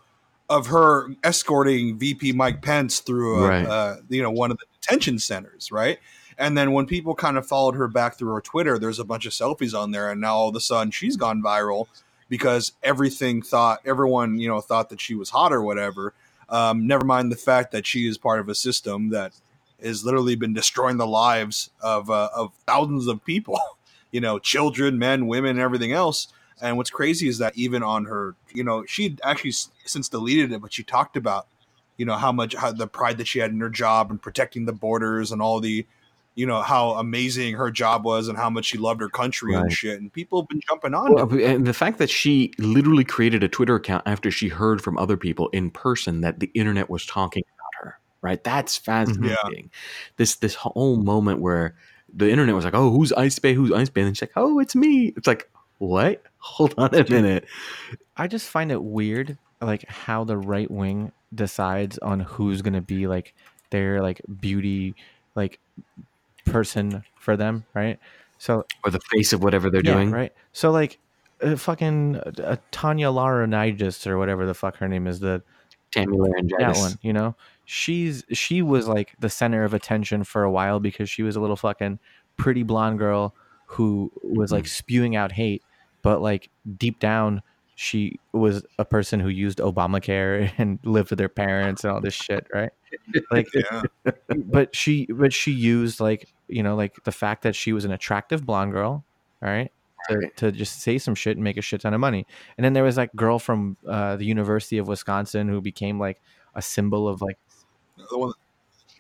of her escorting VP Mike Pence through, a, Right. uh, you know, one of the detention centers, right? And then when people kind of followed her back through her Twitter, there's a bunch of selfies on there, and now all of a sudden she's gone viral because everything thought everyone you know thought that she was hot or whatever. Um, never mind the fact that she is part of a system that has literally been destroying the lives of uh, of thousands of people, you know, children, men, women, everything else. And what's crazy is that even on her, you know, she actually since deleted it, but she talked about, you know, how much how the pride that she had in her job and protecting the borders and all the, you know, how amazing her job was and how much she loved her country Right. and shit. And people have been jumping on. Well, and the fact that she literally created a Twitter account after she heard from other people in person that the internet was talking about her, right? That's mm-hmm. fascinating. This this whole moment where the internet was like, "Oh, who's Ice Bae? Who's Ice Bae?" And she's like, "Oh, it's me." It's like, what? Hold on a minute. I just find it weird, like how the right wing decides on who's gonna be like their like beauty like person for them, right? So Or the face of whatever they're yeah, doing. right. So like, uh, fucking uh, Tanya Laurinaitis or whatever the fuck her name is, the Tammy Laryngitis. that one, you know, she's she was like the center of attention for a while because she was a little fucking pretty blonde girl who was like spewing out hate, but like deep down she was a person who used Obamacare and lived with their parents and all this shit, right? like Yeah. but she but she used like you know like the fact that she was an attractive blonde girl all right to, to just say some shit and make a shit ton of money and then there was like girl from uh, the university of wisconsin who became like a symbol of like The one,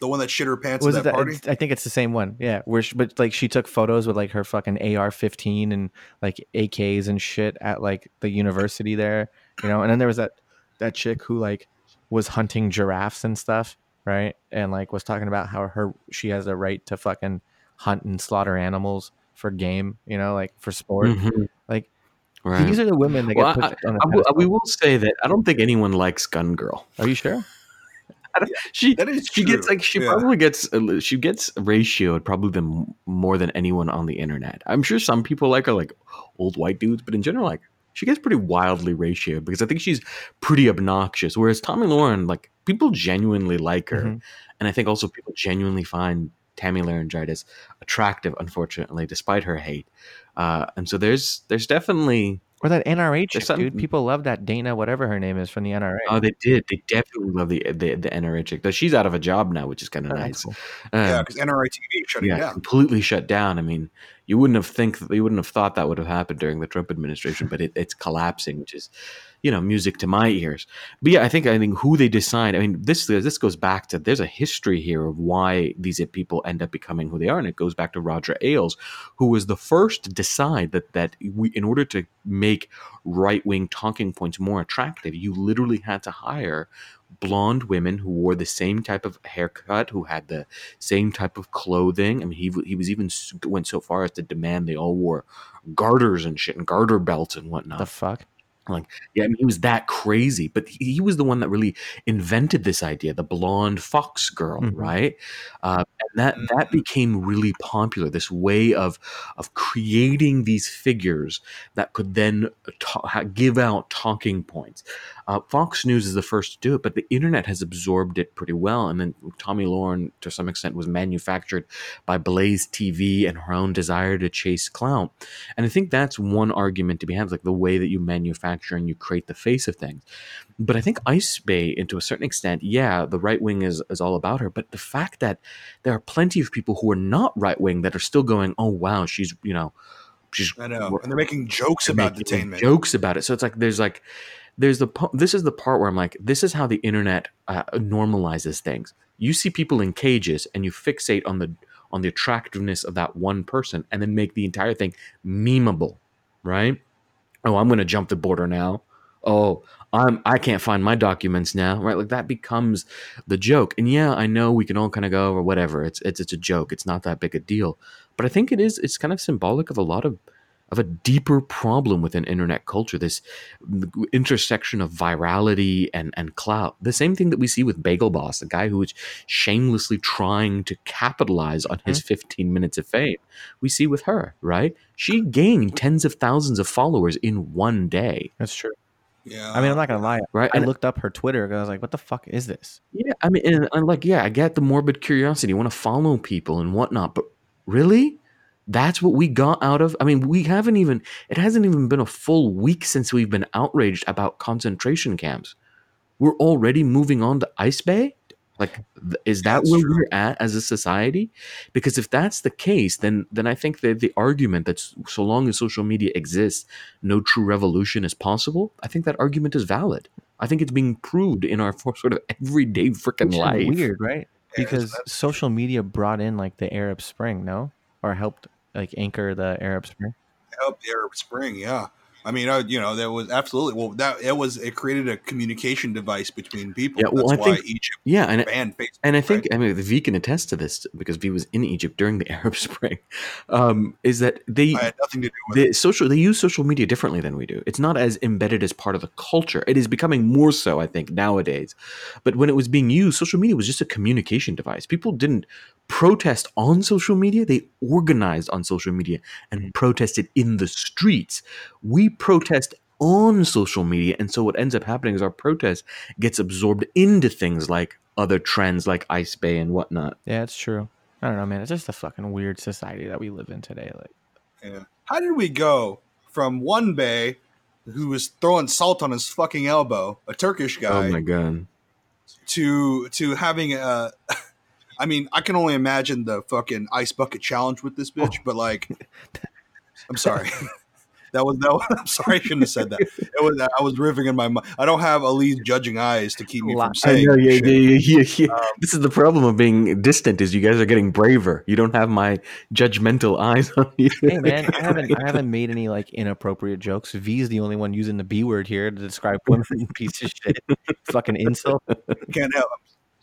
the one that shit her pants was at that that, party. i think it's the same one yeah where she, but like she took photos with like her fucking ar-15 and like ak's and shit at like the university there you know and then there was that that chick who like was hunting giraffes and stuff right and like was talking about how her she has a right to fucking hunt and slaughter animals for game you know like for sport Mhm. like Right. these are the women that Well, get I, put on a I will, we will say that I don't think anyone likes Gun Girl. are you sure She That is she gets like she Yeah. probably gets uh, she gets ratioed probably the more than anyone on the internet. I'm sure some people like her like old white dudes, but in general, like she gets pretty wildly ratioed because I think she's pretty obnoxious. Whereas Tomi Lahren, like people genuinely like her, Mhm. and I think also people genuinely find Tammy Laryngitis attractive. Unfortunately, despite her hate, uh, and so there's there's definitely or that nra chick, There's some- dude people love that dana whatever her name is from the nra oh they did they definitely love the the the NRA chick. Though she's out of a job now, which is kind of Oh, nice. cool. yeah, Um, because NRA TV shutting yeah, down. completely shut down. I mean, you wouldn't have think you wouldn't have thought that would have happened during the Trump administration, but it, it's collapsing, which is, you know, music to my ears. But yeah, I think I think who they decide. I mean, this this goes back to there's a history here of why these people end up becoming who they are, and it goes back to Roger Ailes, who was the first to decide that that we, in order to make right wing talking points more attractive, you literally had to hire blonde women who wore the same type of haircut, who had the same type of clothing. I mean, he he was even went so far as to demand they all wore garters and shit and garter belts and whatnot. the fuck Like, yeah, I mean, he was that crazy, but he, he was the one that really invented this idea, the blonde fox girl, Mhm. right? Uh, and that that became really popular. This way of of creating these figures that could then ta- give out talking points. Uh, Fox News is the first to do it, but the internet has absorbed it pretty well. And then Tomi Lahren, to some extent, was manufactured by Blaze TV and her own desire to chase clout. And I think that's one argument to be had, like the way that you manufacture and you create the face of things. But I think Ice Bae, and to a certain extent, yeah, the right wing is, is all about her. But the fact that there are plenty of people who are not right wing that are still going, oh, wow, she's, you know, she's I know, and they're making jokes they're about making detainment. jokes about it. So it's like there's like there's the this is the part where I'm like this is how the internet uh, normalizes things. You see people in cages and you fixate on the on the attractiveness of that one person and then make the entire thing memeable, right? Oh, I'm going to jump the border now. Oh, I'm I can't find my documents now, right? Like that becomes the joke. And yeah, I know we can all kind of go or whatever. It's it's it's a joke. It's not that big a deal. But I think it is it's kind of symbolic of a lot of of a deeper problem within internet culture this intersection of virality and and clout. The same thing that we see with bagel boss a guy who is shamelessly trying to capitalize on his mm-hmm. 15 minutes of fame. We see with her right? She gained tens of thousands of followers in one day. That's true. Yeah, i mean i'm not gonna lie. Right i and looked up her twitter 'cause i was like what the fuck is this? Yeah i mean and, and like yeah i get the morbid curiosity. You want to follow people and whatnot but really that's what we got out of i mean we haven't even it hasn't even been a full week since we've been outraged about concentration camps. We're already moving on to ice bae? Like is that That's where true. we're at as a society? Because if that's the case then then i think that the argument that so long as social media exists no true revolution is possible i think that argument is valid. I think it's being proved in our sort of everyday freaking life. weird right? Because that's- social media brought in like the arab spring no? Or helped like anchor the arab spring help the Arab Spring. Yeah, I mean, uh, you know, that was absolutely well. That it was it created a communication device between people. Yeah, well, That's I why think- Egypt yeah and banned Facebook. And I think, right? I mean, V can attest to this because V was in Egypt during the Arab Spring. Um, is that they I had nothing to do with it. the social they use social media differently than we do. It's not as embedded as part of the culture. It is becoming more so, I think, nowadays. But when it was being used, social media was just a communication device. People didn't protest on social media; they organized on social media and protested in the streets. We protest on social media, and so what ends up happening is our protest gets absorbed into things like other trends like Ice Bae and whatnot. yeah it's true i don't know man it's just a fucking weird society that we live in today like Yeah. How did we go from one bay who was throwing salt on his fucking elbow, a Turkish oh guy, Oh my god! to to having a. I mean, I can only imagine the fucking ice bucket challenge with this bitch, oh. but like, I'm sorry. That was that. Was, I'm sorry, I shouldn't have said that. It was I was riffing in my mind. I don't have Ali's judging eyes to keep me from I saying. know, yeah, shit. yeah, yeah, yeah. Um, this is the problem of being distant is you guys are getting braver. You don't have my judgmental eyes on you. Hey man, I haven't I haven't made any like inappropriate jokes. V is the only one using the B word here to describe women. Piece of shit, fucking insult. can't help.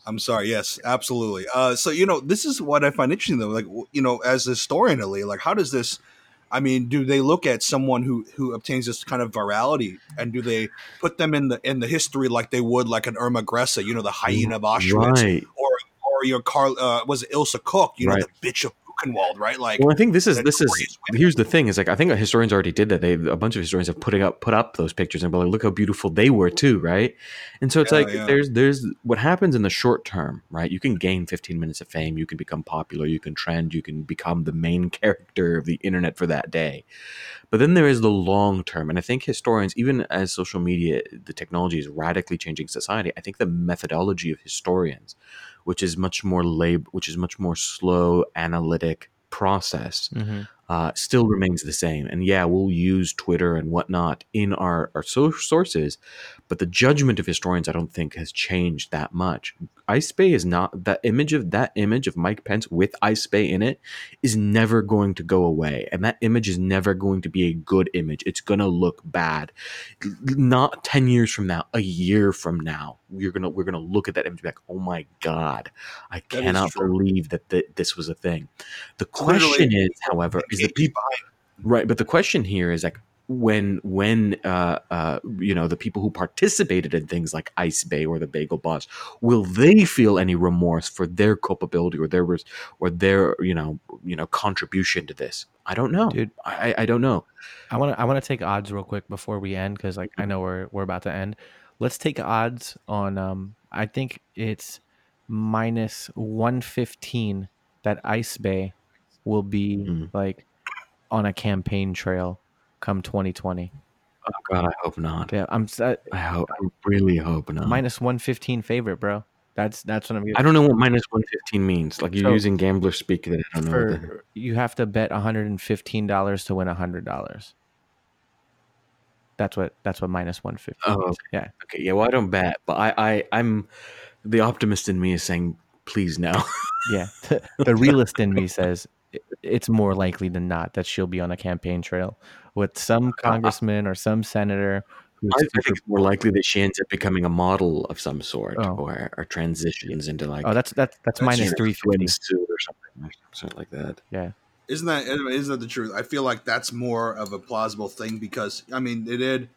I'm sorry. Yes, absolutely. Uh, so you know, this is what I find interesting though. Like, you know, as a historian, Ali, like, how does this? I mean, do they look at someone who who obtains this kind of virality, and do they put them in the in the history like they would like an Irma Grese, you know, the hyena of Auschwitz, Right. or or your Carl uh, was it Ilse Koch, you know, Right. the bitch of Buchenwald, right? Like, Well, I think this is this is women. here's the thing is like I think historians already did that. They a bunch of historians have putting up put up those pictures and be like, look how beautiful they were too, right? And so it's Yeah, like yeah. there's there's what happens in the short term, right? You can gain 15 minutes of fame, you can become popular, you can trend, you can become the main character of the internet for that day. But then there is the long term, and I think historians, even as social media, the technology is radically changing society. I think the methodology of historians, which is much more lab, which is much more slow, analytic process, Mhm. uh, still remains the same. And yeah, we'll use Twitter and whatnot in our, our so- sources, but the judgment of historians, I don't think, has changed that much. Ice Bae is not that image of that image of Mike Pence with Ice Bae in it is never going to go away, and that image is never going to be a good image. It's gonna look bad. Not ten years from now, a year from now, we're gonna we're gonna look at that image and be like, oh my god, I That cannot believe that th- this was a thing. The Literally, question is, however, is the people right? But the question here is like when when uh uh you know the people who participated in things like Ice Bae or the Bagel Boss will they feel any remorse for their culpability or their res- or their you know you know contribution to this? I don't know, Dude. I I- don't know. I want to I want to take odds real quick before we end because like I know we're we're about to end. Let's take odds on um I think it's minus one fifteen that Ice Bae will be Mhm. like on a campaign trail come 2020. Oh God, I hope not. Yeah, I'm s- uh, I hope. I really hope not. minus 115 favorite, bro. That's that's what I'm I don't know what minus one fifteen means. Like you're So- using gambler speak that I don't know. the- you have to bet $115 to win $100. That's what that's what minus 150. Oh, okay. Yeah. Okay, yeah. Well, I don't bet, but I, I, I'm the optimist in me is saying, please no. Yeah. the realist in me says i- it's more likely than not that she'll be on a campaign trail with some congressman or some senator who's I, I think it's more likely that she ends up becoming a model of some sort, Oh. or, or transitions into like Oh, that's that's that's That's 350. swimsuit or something, or something like that. Yeah. Isn't that isn't that the truth? I feel like that's more of a plausible thing because I mean it did.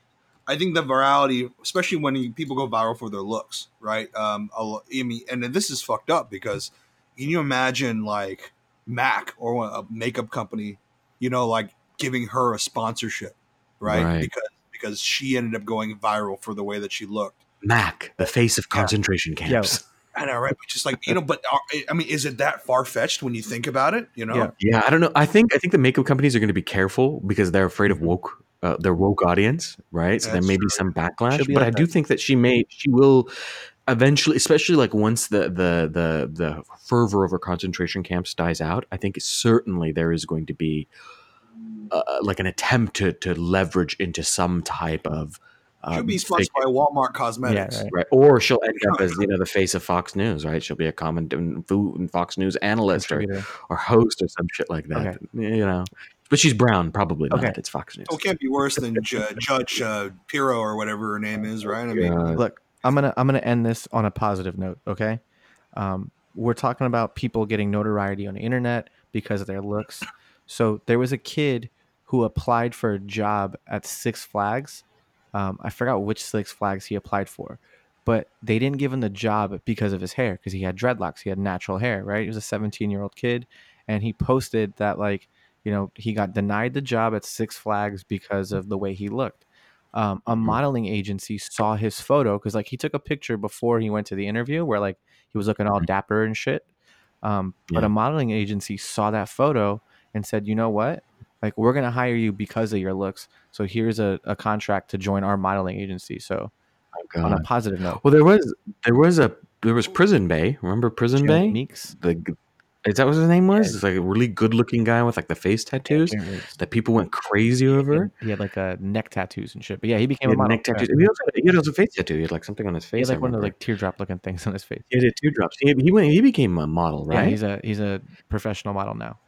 I think the virality, especially when you, people go viral for their looks, right? Um, a I mean, and this is fucked up because can you imagine like Mac or a makeup company, you know, like giving her a sponsorship, right? Right. Because because she ended up going viral for the way that she looked. Mac, the face of Yeah. concentration camps. I know, right? But just like you know, but are, I mean, is it that far fetched when you think about it? You know, Yeah. Yeah, I don't know. I think I think the makeup companies are going to be careful because they're afraid of Mhm. woke uh, their woke audience, right? So there That's may be some backlash, but like I do think that she may she will eventually, especially like once the the the the fervor over concentration camps dies out. I think certainly there is going to be uh, like an attempt to to leverage into some type of. she'll Um, be fake- sponsored by Walmart Cosmetics. Yeah, right. Right, or she'll end up as you know the face of Fox News, right? She'll be a comment and food and Fox News analyst or or host or some shit like that. You know, but she's brown, probably not. Okay. It's Fox News. Well, it can't be worse than Ju- Judge uh, Pirro or whatever her name is, right? I mean, Yeah. Look, I'm gonna I'm gonna end this on a positive note. Okay, um, we're talking about people getting notoriety on the internet because of their looks. So there was a kid who applied for a job at Six Flags. Um, I forgot which Six Flags he applied for, but they didn't give him the job because of his hair because he had dreadlocks. He had natural hair, right? He was a 17 year old kid, and he posted that like you know he got denied the job at Six Flags because of the way he looked um, a Mhm. modeling agency saw his photo because like he took a picture before he went to the interview where like he was looking all Mhm. dapper and shit um, but Yeah. a modeling agency saw that photo and said you know what like we're gonna hire you because of your looks so here's a, a contract to join our modeling agency so Oh, on a positive note. Well, there was there was a there was Prison Bae. Remember Prison Bae? Meeks. The is that what his name was? Yeah. It's like a really good looking guy with like the face tattoos that people went crazy over. He had like a neck tattoos and shit. But yeah, he He became a model. neck tattoos. He also had, he also a face tattoo. He had like something on his face. He had like one of remember. like teardrop looking things on his face. he had teardrops. He, he went. He became a model, right? Yeah, he's a he's a professional model now.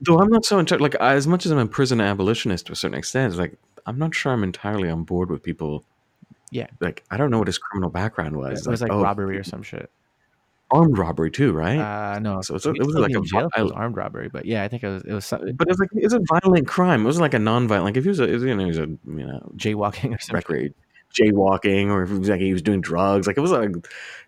Though I'm not so in like as much as I'm a prison abolitionist to a certain extent. Like I'm not sure I'm entirely on board with people. Yeah. Like I don't know what his criminal background was. It was like oh, robbery or some shit. Armed robbery too, right? Uh, no, So it's he it was like a jail it was armed robbery. But yeah, I think it was it was some, but it's like it's a violent crime. It wasn't like a non-violent. Like if he was a, you know, he was a you know jaywalking or something. recreate jaywalking or if it was like he was doing drugs like it was like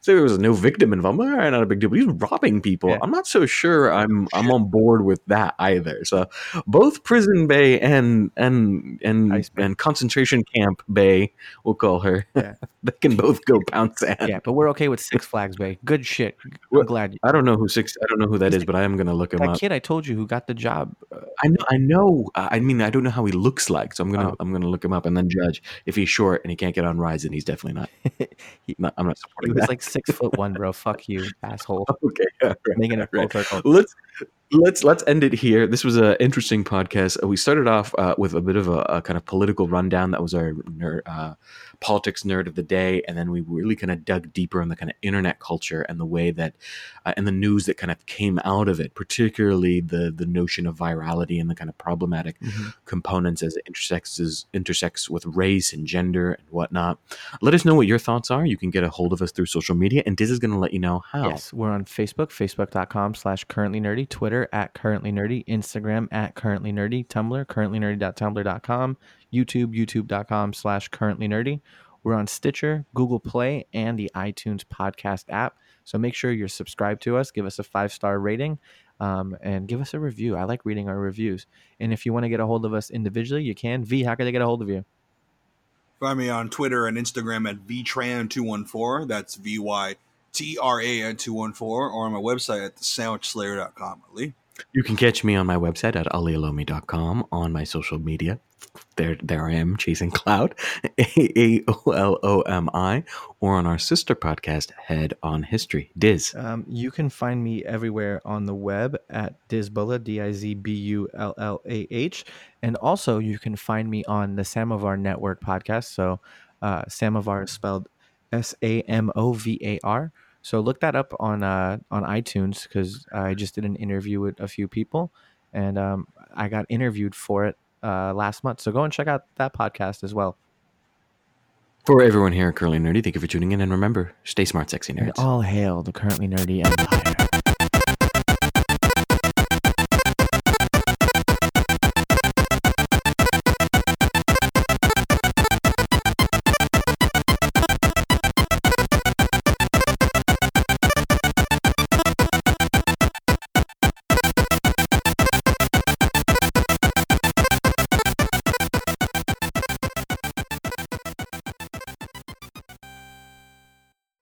so there was a no victim involved all right not a big deal but he was robbing people Yeah. i'm not so sure i'm i'm on board with that either so both prison bae and and and Ice Bae. and concentration camp bae we'll call her Yeah. they can both go pound sand Yeah, but we're okay with Six Flags Bae. Good shit. I'm Well, glad. You, i don't know who six i don't know who that He's is but i am gonna look him that up kid I told you who got the job. Uh, i know i know i mean i don't know how he looks like so i'm gonna Oh. i'm gonna look him up and then judge if he's short and he can't get on then he's definitely not, he, not i'm not he supporting was that like six foot one, bro. Fuck you, asshole. okay right, Making it full right. circle. let's let's let's end it here. This was an interesting podcast. Uh, We started off uh, with a bit of a, a kind of political rundown. That was our nerd, uh, politics nerd of the day, and then we really kind of dug deeper in the kind of internet culture and the way that uh, and the news that kind of came out of it, particularly the the notion of virality and the kind of problematic Mhm. components as it intersects intersects with race and gender and whatnot. Let us know what your thoughts are. You can get a hold of us through social media, and Diz is going to let you know how. Yes, we're on Facebook, facebook.com slash currently nerdy, Twitter at currently nerdy, Instagram at currently nerdy, Tumblr, currentlynerdy.tumblr.com, YouTube, youtube.com slash currently nerdy. We're on Stitcher, Google Play, and the iTunes podcast app. So make sure you're subscribed to us, give us a five star rating, um, and give us a review. I like reading our reviews. And if you want to get a hold of us individually, you can. V, how can they get a hold of you? Find me on Twitter and Instagram at vytran214. That's V Y T R A N 214, or on my website at thesandwichslayer.com. Lee. You can catch me on my website at alialomi.com, on my social media. There, there I am, chasing cloud, A A O L O M I, or on our sister podcast, Head on History. Diz. Um, you can find me everywhere on the web at Dizbullah, D I Z B U L L A H. And also, you can find me on the Samovar Network podcast. So, uh, Samovar is spelled S A M O V A R. So, look that up on uh, on iTunes because I just did an interview with a few people and um, I got interviewed for it uh, last month. So, go and check out that podcast as well. For everyone here at Currently Nerdy, thank you for tuning in, and remember, stay smart, sexy And nerds. all hail the currently nerdy empire.